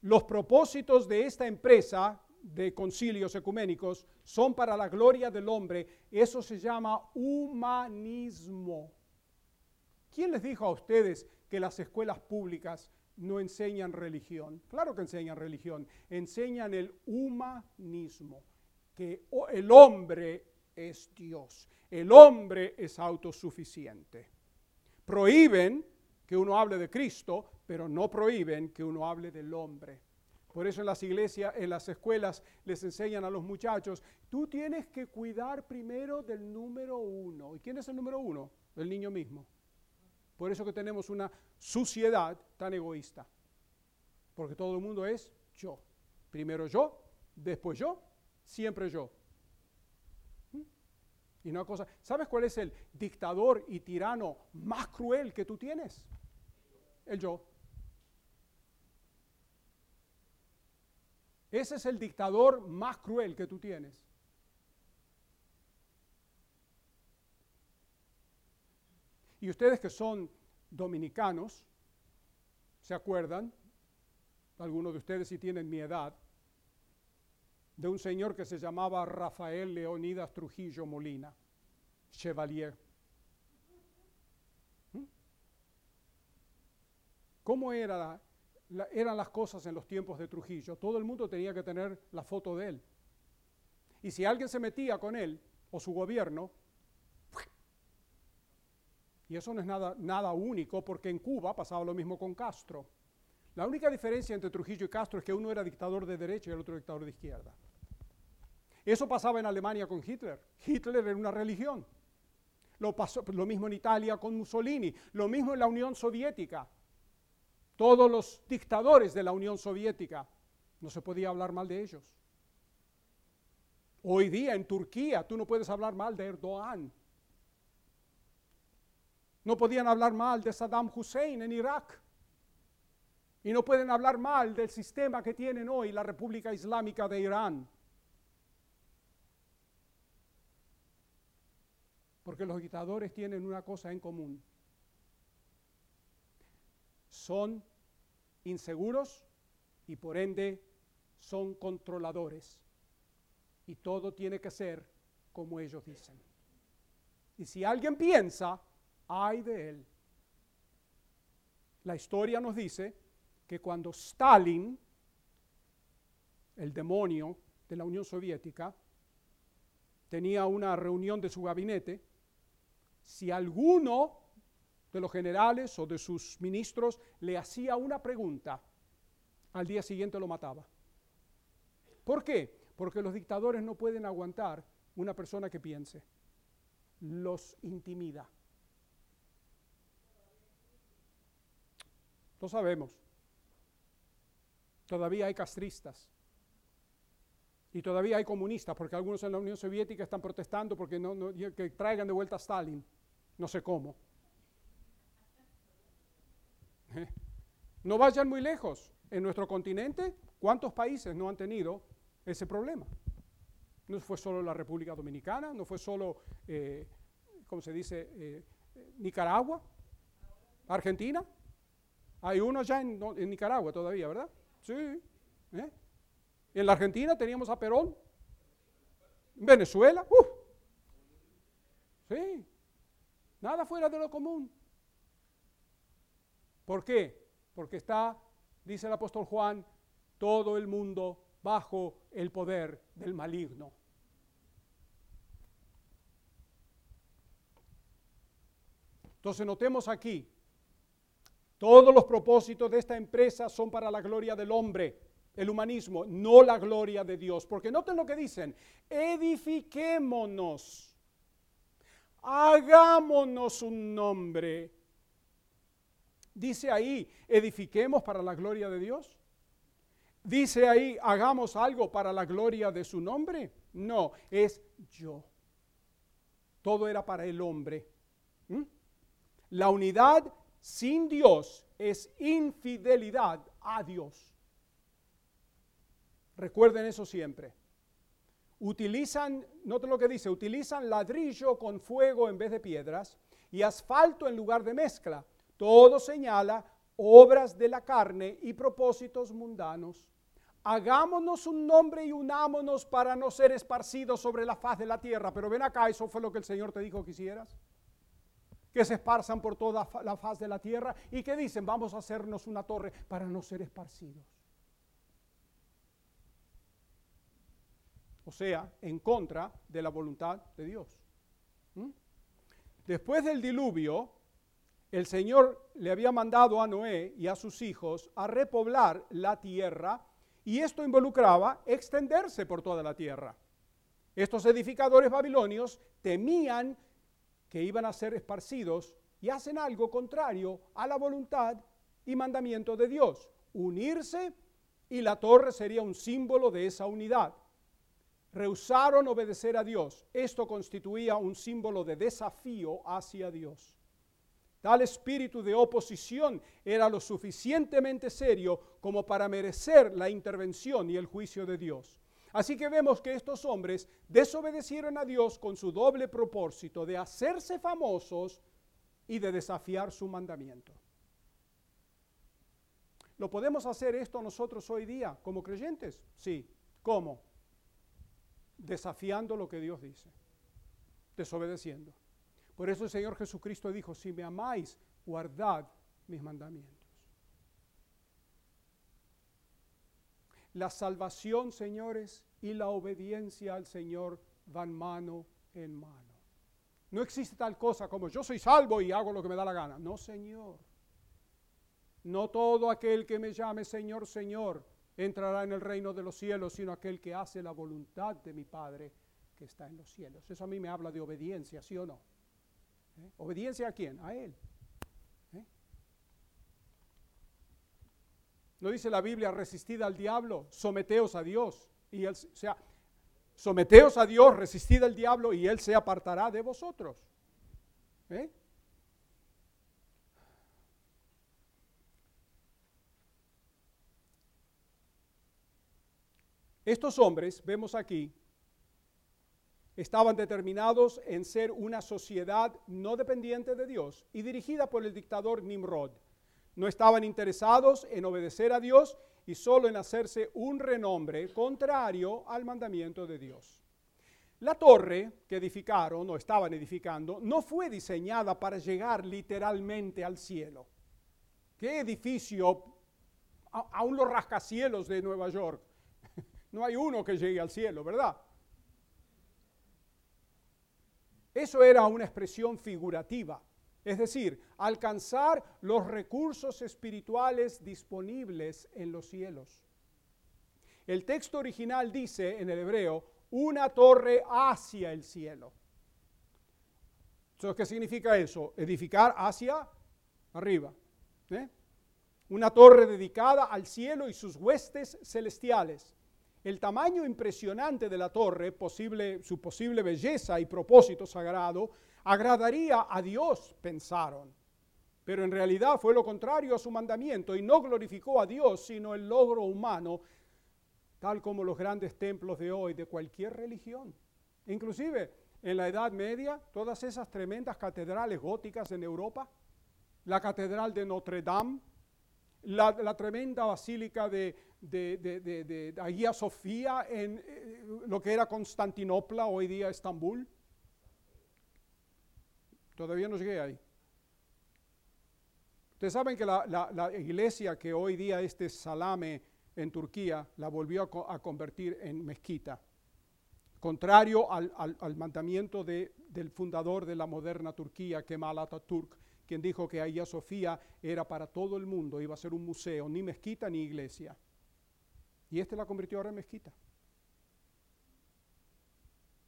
los propósitos de esta empresa de concilios ecuménicos son para la gloria del hombre. Eso se llama humanismo. ¿Quién les dijo a ustedes que las escuelas públicas no enseñan religión? Claro que enseñan religión. Enseñan el humanismo, que el hombre es Dios, el hombre es autosuficiente. Prohíben que uno hable de Cristo, pero no prohíben que uno hable del hombre. Por eso en las iglesias, en las escuelas les enseñan a los muchachos, tú tienes que cuidar primero del número uno. ¿Y quién es el número uno? El niño mismo. Por eso que tenemos una suciedad tan egoísta. Porque todo el mundo es yo. Primero yo, después yo, siempre yo. ¿Mm? Y una cosa, ¿sabes cuál es el dictador y tirano más cruel que tú tienes? El yo. Ese es el dictador más cruel que tú tienes. Y ustedes que son dominicanos, ¿se acuerdan? Algunos de ustedes si tienen mi edad, de un señor que se llamaba Rafael Leonidas Trujillo Molina, Chevalier. ¿Mm? ¿Cómo era eran las cosas en los tiempos de Trujillo. Todo el mundo tenía que tener la foto de él. Y si alguien se metía con él o su gobierno, y eso no es nada, nada único, porque en Cuba pasaba lo mismo con Castro. La única diferencia entre Trujillo y Castro es que uno era dictador de derecha y el otro dictador de izquierda. Eso pasaba en Alemania con Hitler. Hitler era una religión. Lo, pasó, lo mismo en Italia con Mussolini, lo mismo en la Unión Soviética. Todos los dictadores de la Unión Soviética, no se podía hablar mal de ellos. Hoy día en Turquía tú no puedes hablar mal de Erdogan. No podían hablar mal de Saddam Hussein en Irak. Y no pueden hablar mal del sistema que tienen hoy la República Islámica de Irán. Porque los dictadores tienen una cosa en común. Son inseguros y por ende son controladores. Y todo tiene que ser como ellos dicen. Y si alguien piensa, ay de él. La historia nos dice que cuando Stalin, el demonio de la Unión Soviética, tenía una reunión de su gabinete, si alguno de los generales o de sus ministros le hacía una pregunta, al día siguiente lo mataba. ¿Por qué? Porque los dictadores no pueden aguantar una persona que piense. Los intimida. Lo sabemos. Todavía hay castristas. Y todavía hay comunistas, porque algunos en la Unión Soviética están protestando porque no, que traigan de vuelta a Stalin. No sé cómo. ¿Eh? No vayan muy lejos. En nuestro continente, ¿cuántos países no han tenido ese problema? No fue solo la República Dominicana, no fue solo, eh, ¿cómo se dice? Eh, Nicaragua, Argentina. Hay uno ya en, Nicaragua todavía, ¿verdad? Sí. ¿eh? En la Argentina teníamos a Perón. En Venezuela, ¡uh! Sí. Nada fuera de lo común. ¿Por qué? Porque está, dice el apóstol Juan, todo el mundo bajo el poder del maligno. Entonces notemos aquí, todos los propósitos de esta empresa son para la gloria del hombre, el humanismo, no la gloria de Dios. Porque noten lo que dicen, edifiquémonos, hagámonos un nombre. Dice ahí, edifiquemos para la gloria de Dios. Dice ahí, hagamos algo para la gloria de su nombre. No, es yo. Todo era para el hombre. La unidad sin Dios es infidelidad a Dios. Recuerden eso siempre. Utilizan, noten lo que dice, utilizan ladrillo con fuego en vez de piedras y asfalto en lugar de mezcla. Todo señala obras de la carne y propósitos mundanos. Hagámonos un nombre y unámonos para no ser esparcidos sobre la faz de la tierra. Pero ven acá, eso fue lo que el Señor te dijo que hicieras que se esparzan por toda la faz de la tierra y que dicen, vamos a hacernos una torre para no ser esparcidos. O sea, en contra de la voluntad de Dios. ¿Mm? Después del diluvio, el Señor le había mandado a Noé y a sus hijos a repoblar la tierra y esto involucraba extenderse por toda la tierra. Estos edificadores babilonios temían que iban a ser esparcidos y hacen algo contrario a la voluntad y mandamiento de Dios, unirse y la torre sería un símbolo de esa unidad. Rehusaron obedecer a Dios. Esto constituía un símbolo de desafío hacia Dios. Tal espíritu de oposición era lo suficientemente serio como para merecer la intervención y el juicio de Dios. Así que vemos que estos hombres desobedecieron a Dios con su doble propósito de hacerse famosos y de desafiar su mandamiento. ¿Lo podemos hacer esto nosotros hoy día como creyentes? Sí. ¿Cómo? Desafiando lo que Dios dice, desobedeciendo. Por eso el Señor Jesucristo dijo, si me amáis, guardad mis mandamientos. La salvación, señores, y la obediencia al Señor van mano en mano. No existe tal cosa como yo soy salvo y hago lo que me da la gana. No, Señor. no todo aquel que me llame Señor, Señor, entrará en el reino de los cielos, sino aquel que hace la voluntad de mi Padre que está en los cielos. Eso a mí me habla de obediencia, ¿sí o no? ¿Eh? ¿Obediencia a quién? A Él. ¿No dice la Biblia, resistid al diablo, someteos a Dios? Y él, o sea, someteos a Dios, resistid al diablo y Él se apartará de vosotros. ¿Eh? Estos hombres, vemos aquí, estaban determinados en ser una sociedad no dependiente de Dios y dirigida por el dictador Nimrod. No estaban interesados en obedecer a Dios y solo en hacerse un renombre contrario al mandamiento de Dios. La torre que edificaron o estaban edificando no fue diseñada para llegar literalmente al cielo. ¿Qué edificio, aún los rascacielos de Nueva York, [laughs] no hay uno que llegue al cielo, ¿verdad? Eso era una expresión figurativa, es decir, alcanzar los recursos espirituales disponibles en los cielos. El texto original dice en el hebreo, una torre hacia el cielo. ¿Qué significa eso? Edificar hacia arriba. ¿eh? Una torre dedicada al cielo y sus huestes celestiales. El tamaño impresionante de la torre, su posible belleza y propósito sagrado, agradaría a Dios, pensaron. Pero en realidad fue lo contrario a su mandamiento y no glorificó a Dios, sino el logro humano, tal como los grandes templos de hoy de cualquier religión. Inclusive en la Edad Media, todas esas tremendas catedrales góticas en Europa, la Catedral de Notre Dame, la, tremenda basílica de, de, de, de, Sofía en eh, lo que era Constantinopla, hoy día Estambul. Todavía no llegué ahí. Ustedes saben que la, iglesia que hoy día este Salame en Turquía la volvió a, convertir en mezquita, contrario al, al mandamiento del fundador de la moderna Turquía, Kemal Atatürk, quien dijo que Hagia Sofía era para todo el mundo, iba a ser un museo, ni mezquita ni iglesia. Y este la convirtió ahora en mezquita.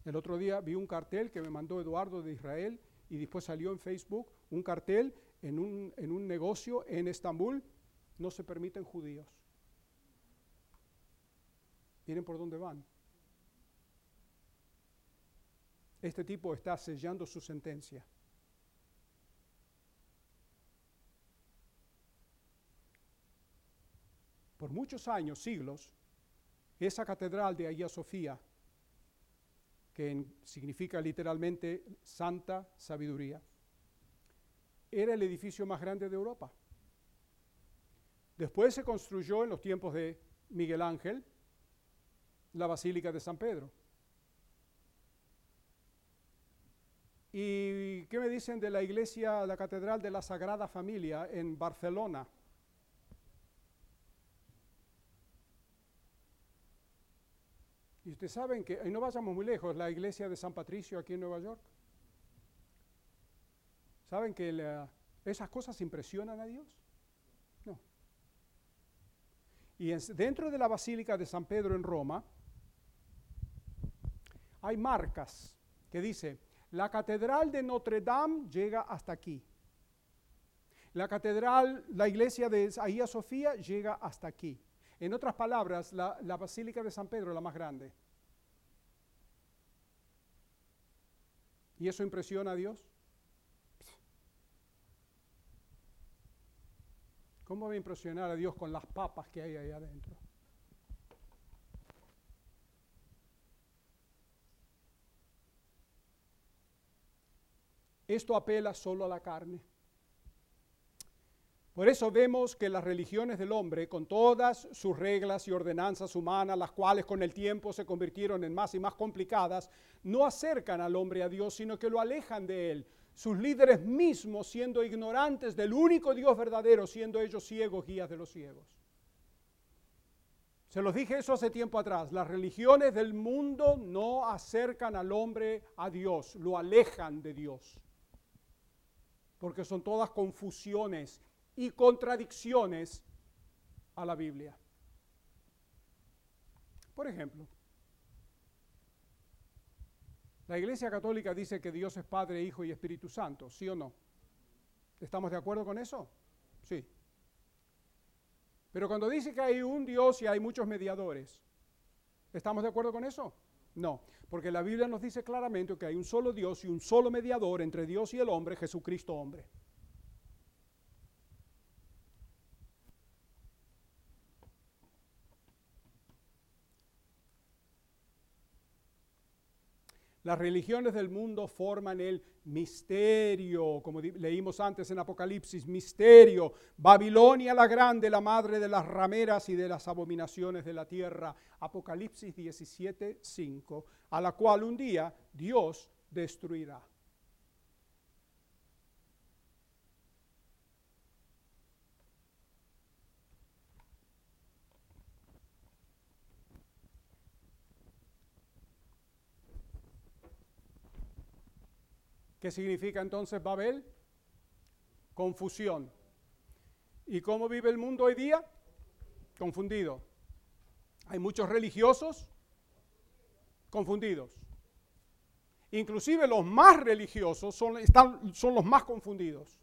El otro día vi un cartel que me mandó Eduardo de Israel y después salió en Facebook un cartel en un, en un negocio en Estambul, no se permiten judíos. Miren por dónde van. Este tipo está sellando su sentencia. por muchos años, siglos, esa catedral de Hagia Sofía, que significa literalmente santa sabiduría, era el edificio más grande de Europa. Después se construyó en los tiempos de Miguel Ángel la Basílica de San Pedro. ¿Y qué me dicen de la iglesia, la Catedral de la Sagrada Familia en Barcelona? Y ustedes saben que, y no vayamos muy lejos, la iglesia de San Patricio aquí en Nueva York. ¿Saben que esas cosas impresionan a Dios? No. Y dentro de la Basílica de San Pedro en Roma hay marcas que dice, la catedral de Notre Dame llega hasta aquí. La catedral, la iglesia de Ahía Sofía llega hasta aquí. En otras palabras, la, Basílica de San Pedro es la más grande. ¿Y eso impresiona a Dios? ¿Cómo va a impresionar a Dios con las papas que hay ahí adentro? Esto apela solo a la carne. Por eso vemos que las religiones del hombre, con todas sus reglas y ordenanzas humanas, las cuales con el tiempo se convirtieron en más y más complicadas, no acercan al hombre a Dios, sino que lo alejan de él. Sus líderes mismos siendo ignorantes del único Dios verdadero, siendo ellos ciegos, guías de los ciegos. Se los dije eso hace tiempo atrás. Las religiones del mundo no acercan al hombre a Dios, lo alejan de Dios. Porque son todas confusiones y contradicciones a la Biblia. Por ejemplo, la Iglesia Católica dice que Dios es Padre, Hijo y Espíritu Santo, ¿sí o no? ¿Estamos de acuerdo con eso? Sí. Pero cuando dice que hay un Dios y hay muchos mediadores, ¿estamos de acuerdo con eso? No, porque la Biblia nos dice claramente que hay un solo Dios y un solo mediador entre Dios y el hombre, Jesucristo hombre. Las religiones del mundo forman el misterio, como leímos antes en Apocalipsis, misterio. Babilonia la grande, la madre de las rameras y de las abominaciones de la tierra. Apocalipsis 17, 5, a la cual un día Dios destruirá. ¿Qué significa entonces Babel? Confusión. ¿Y cómo vive el mundo hoy día? Confundido. Hay muchos religiosos confundidos. Inclusive los más religiosos son, están, son los más confundidos.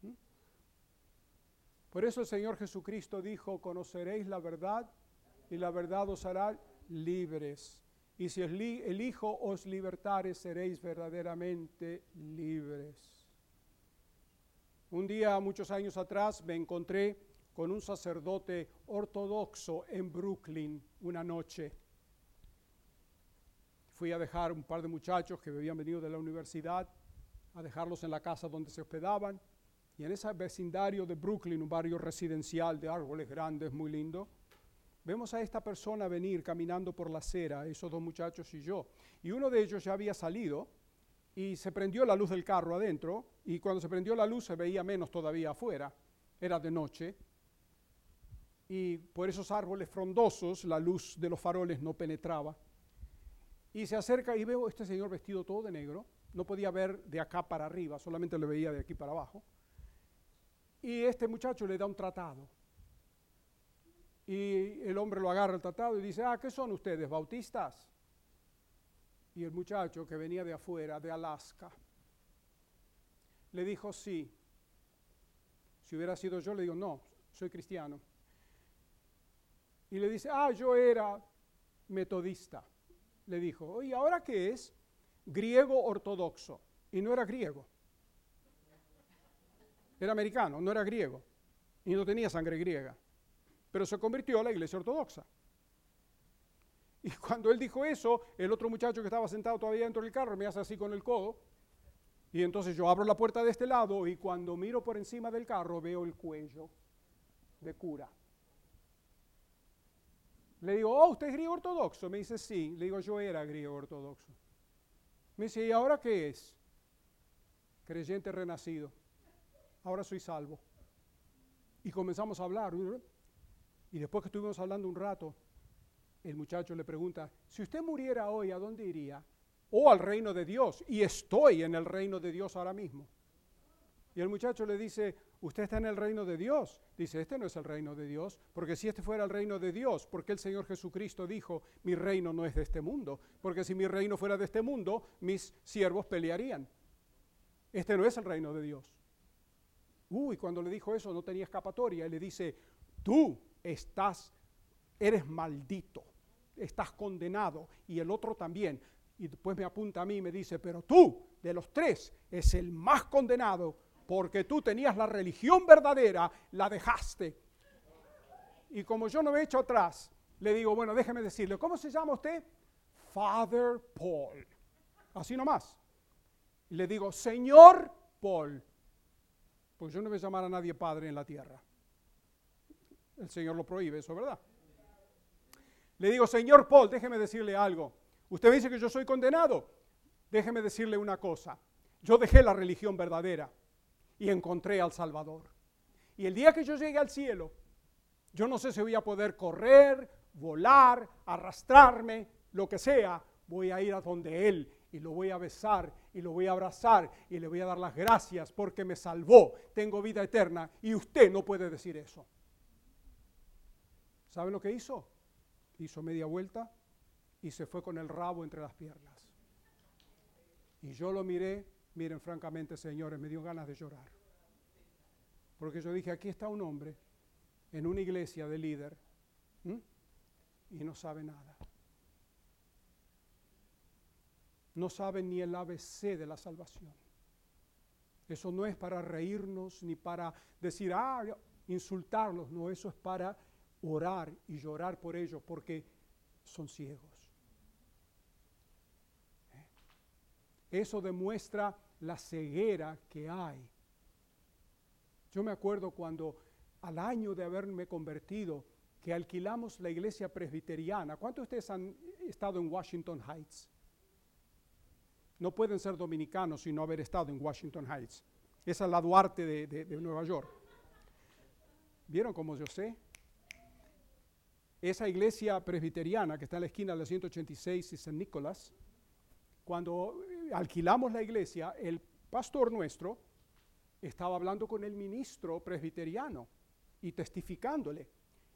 ¿Mm? Por eso el Señor Jesucristo dijo, conoceréis la verdad y la verdad os hará libres y si el Hijo os libertare, seréis verdaderamente libres. Un día, muchos años atrás, me encontré con un sacerdote ortodoxo en Brooklyn una noche. Fui a dejar un par de muchachos que habían venido de la universidad, a dejarlos en la casa donde se hospedaban. Y en ese vecindario de Brooklyn, un barrio residencial de árboles grandes, muy lindo, Vemos a esta persona venir caminando por la acera, esos dos muchachos y yo. Y uno de ellos ya había salido y se prendió la luz del carro adentro y cuando se prendió la luz se veía menos todavía afuera. Era de noche y por esos árboles frondosos la luz de los faroles no penetraba. Y se acerca y veo a este señor vestido todo de negro. No podía ver de acá para arriba, solamente le veía de aquí para abajo. Y este muchacho le da un tratado y el hombre lo agarra el tratado y dice, ah, ¿qué son ustedes, bautistas? Y el muchacho que venía de afuera, de Alaska, le dijo, sí. Si hubiera sido yo, le digo, no, soy cristiano. Y le dice, ah, yo era metodista. Le dijo, ¿y ahora qué es? Griego ortodoxo. Y no era griego. Era americano, no era griego. Y no tenía sangre griega pero se convirtió a la iglesia ortodoxa. Y cuando él dijo eso, el otro muchacho que estaba sentado todavía dentro del carro me hace así con el codo. Y entonces yo abro la puerta de este lado y cuando miro por encima del carro veo el cuello de cura. Le digo, oh, ¿usted es griego ortodoxo? Me dice, sí. Le digo, yo era griego ortodoxo. Me dice, ¿y ahora qué es? Creyente renacido. Ahora soy salvo. Y comenzamos a hablar. Y después que estuvimos hablando un rato, el muchacho le pregunta, si usted muriera hoy, ¿a dónde iría? O al reino de Dios. Y estoy en el reino de Dios ahora mismo. Y el muchacho le dice, usted está en el reino de Dios. Dice, este no es el reino de Dios, porque si este fuera el reino de Dios, porque el Señor Jesucristo dijo, mi reino no es de este mundo? Porque si mi reino fuera de este mundo, mis siervos pelearían. Este no es el reino de Dios. Uy, cuando le dijo eso no tenía escapatoria. Y le dice, tú estás, eres maldito, estás condenado y el otro también. Y después me apunta a mí y me dice, pero tú, de los tres, es el más condenado porque tú tenías la religión verdadera, la dejaste. Y como yo no me he hecho atrás, le digo, bueno, déjeme decirle, ¿cómo se llama usted? Father Paul. Así nomás. Y le digo, Señor Paul. Pues yo no voy a llamar a nadie padre en la tierra. El Señor lo prohíbe, eso verdad. Le digo, Señor Paul, déjeme decirle algo. Usted dice que yo soy condenado. Déjeme decirle una cosa. Yo dejé la religión verdadera y encontré al Salvador. Y el día que yo llegue al cielo, yo no sé si voy a poder correr, volar, arrastrarme, lo que sea. Voy a ir a donde Él y lo voy a besar y lo voy a abrazar y le voy a dar las gracias porque me salvó, tengo vida eterna y usted no puede decir eso. ¿Sabe lo que hizo? Hizo media vuelta y se fue con el rabo entre las piernas. Y yo lo miré, miren francamente señores, me dio ganas de llorar. Porque yo dije, aquí está un hombre en una iglesia de líder y no sabe nada. No sabe ni el ABC de la salvación. Eso no es para reírnos ni para decir, ah, insultarlos. No, eso es para orar y llorar por ellos porque son ciegos. ¿Eh? Eso demuestra la ceguera que hay. Yo me acuerdo cuando al año de haberme convertido, que alquilamos la iglesia presbiteriana. ¿Cuántos de ustedes han estado en Washington Heights? No pueden ser dominicanos sin no haber estado en Washington Heights. Es la Duarte de, de Nueva York. ¿Vieron cómo yo sé? Esa iglesia presbiteriana que está en la esquina de la 186 y San Nicolás, cuando alquilamos la iglesia, el pastor nuestro estaba hablando con el ministro presbiteriano y testificándole.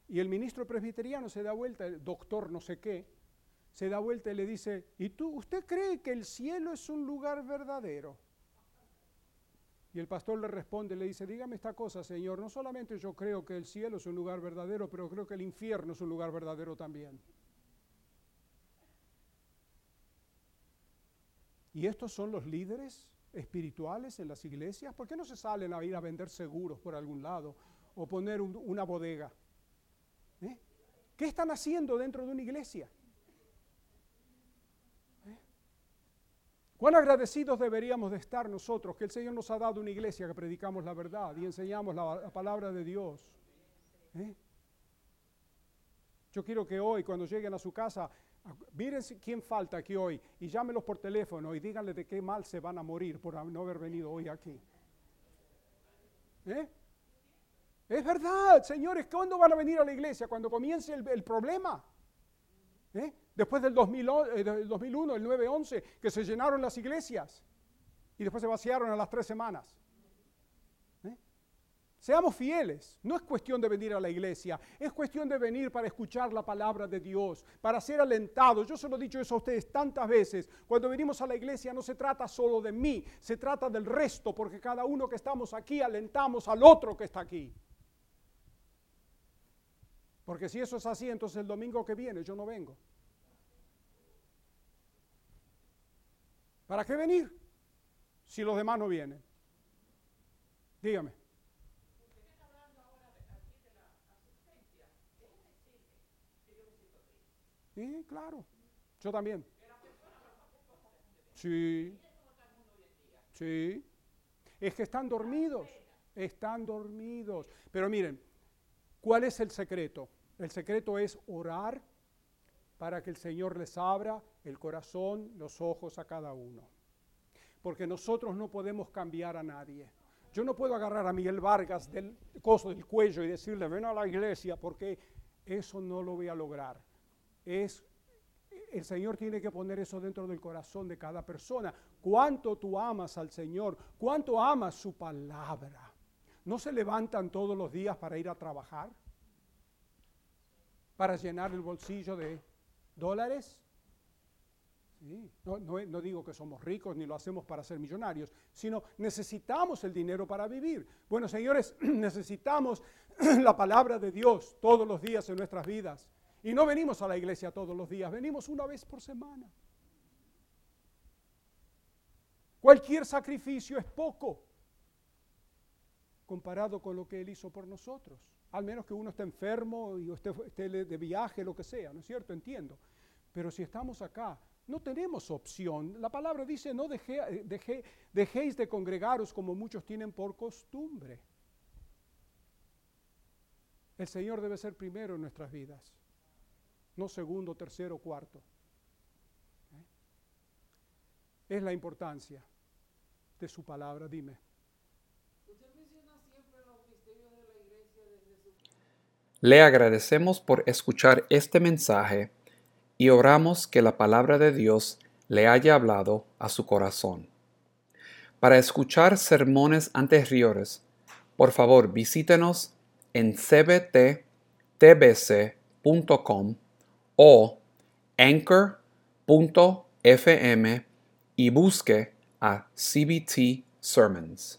Y el ministro presbiteriano se da vuelta, el doctor no sé qué, se da vuelta y le dice, ¿y tú, usted cree que el cielo es un lugar verdadero? Y el pastor le responde, le dice, dígame esta cosa, Señor, no solamente yo creo que el cielo es un lugar verdadero, pero creo que el infierno es un lugar verdadero también. ¿Y estos son los líderes espirituales en las iglesias? ¿Por qué no se salen a ir a vender seguros por algún lado o poner una bodega? ¿Eh? ¿Qué están haciendo dentro de una iglesia? ¿Cuán agradecidos deberíamos de estar nosotros que el Señor nos ha dado una iglesia que predicamos la verdad y enseñamos la, palabra de Dios? ¿Eh? Yo quiero que hoy, cuando lleguen a su casa, miren quién falta aquí hoy y llámelos por teléfono y díganle de qué mal se van a morir por no haber venido hoy aquí. ¿Eh? Es verdad, señores, ¿cuándo van a venir a la iglesia? Cuando comience el, problema. ¿Eh? Después del, 2001, eh, el 9-11, que se llenaron las iglesias y después se vaciaron a las tres semanas. ¿Eh? Seamos fieles. No es cuestión de venir a la iglesia, es cuestión de venir para escuchar la palabra de Dios, para ser alentados. Yo se lo he dicho eso a ustedes tantas veces. Cuando venimos a la iglesia no se trata solo de mí, se trata del resto, porque cada uno que estamos aquí alentamos al otro que está aquí. Porque si eso es así, entonces el domingo que viene yo no vengo. ¿Para qué venir si los demás no vienen? Dígame. Sí, claro. Yo también. Sí. Sí. Es que están dormidos. Están dormidos. Pero miren, ¿cuál es el secreto? El secreto es orar para que el Señor les abra el corazón, los ojos a cada uno. Porque nosotros no podemos cambiar a nadie. Yo no puedo agarrar a Miguel Vargas del coso del cuello y decirle, ven a la iglesia, porque eso no lo voy a lograr. Es, el Señor tiene que poner eso dentro del corazón de cada persona. ¿Cuánto tú amas al Señor? ¿Cuánto amas su palabra? ¿No se levantan todos los días para ir a trabajar? para llenar el bolsillo de dólares? No, digo que somos ricos ni lo hacemos para ser millonarios, sino necesitamos el dinero para vivir. Bueno, señores, [clears throat] necesitamos [clears throat] la palabra de Dios todos los días en nuestras vidas. Y no venimos a la iglesia todos los días, venimos una vez por semana. Cualquier sacrificio es poco comparado con lo que Él hizo por nosotros al menos que uno esté enfermo y esté, esté, de viaje, lo que sea, ¿no es cierto? Entiendo. Pero si estamos acá, no tenemos opción. La palabra dice, no deje, dejéis de congregaros como muchos tienen por costumbre. El Señor debe ser primero en nuestras vidas, no segundo, tercero, cuarto. ¿Eh? Es la importancia de su palabra, dime. Le agradecemos por escuchar este mensaje y oramos que la palabra de Dios le haya hablado a su corazón. Para escuchar sermones anteriores, por favor visítenos en cbttbc.com o anchor.fm y busque a CBT Sermons.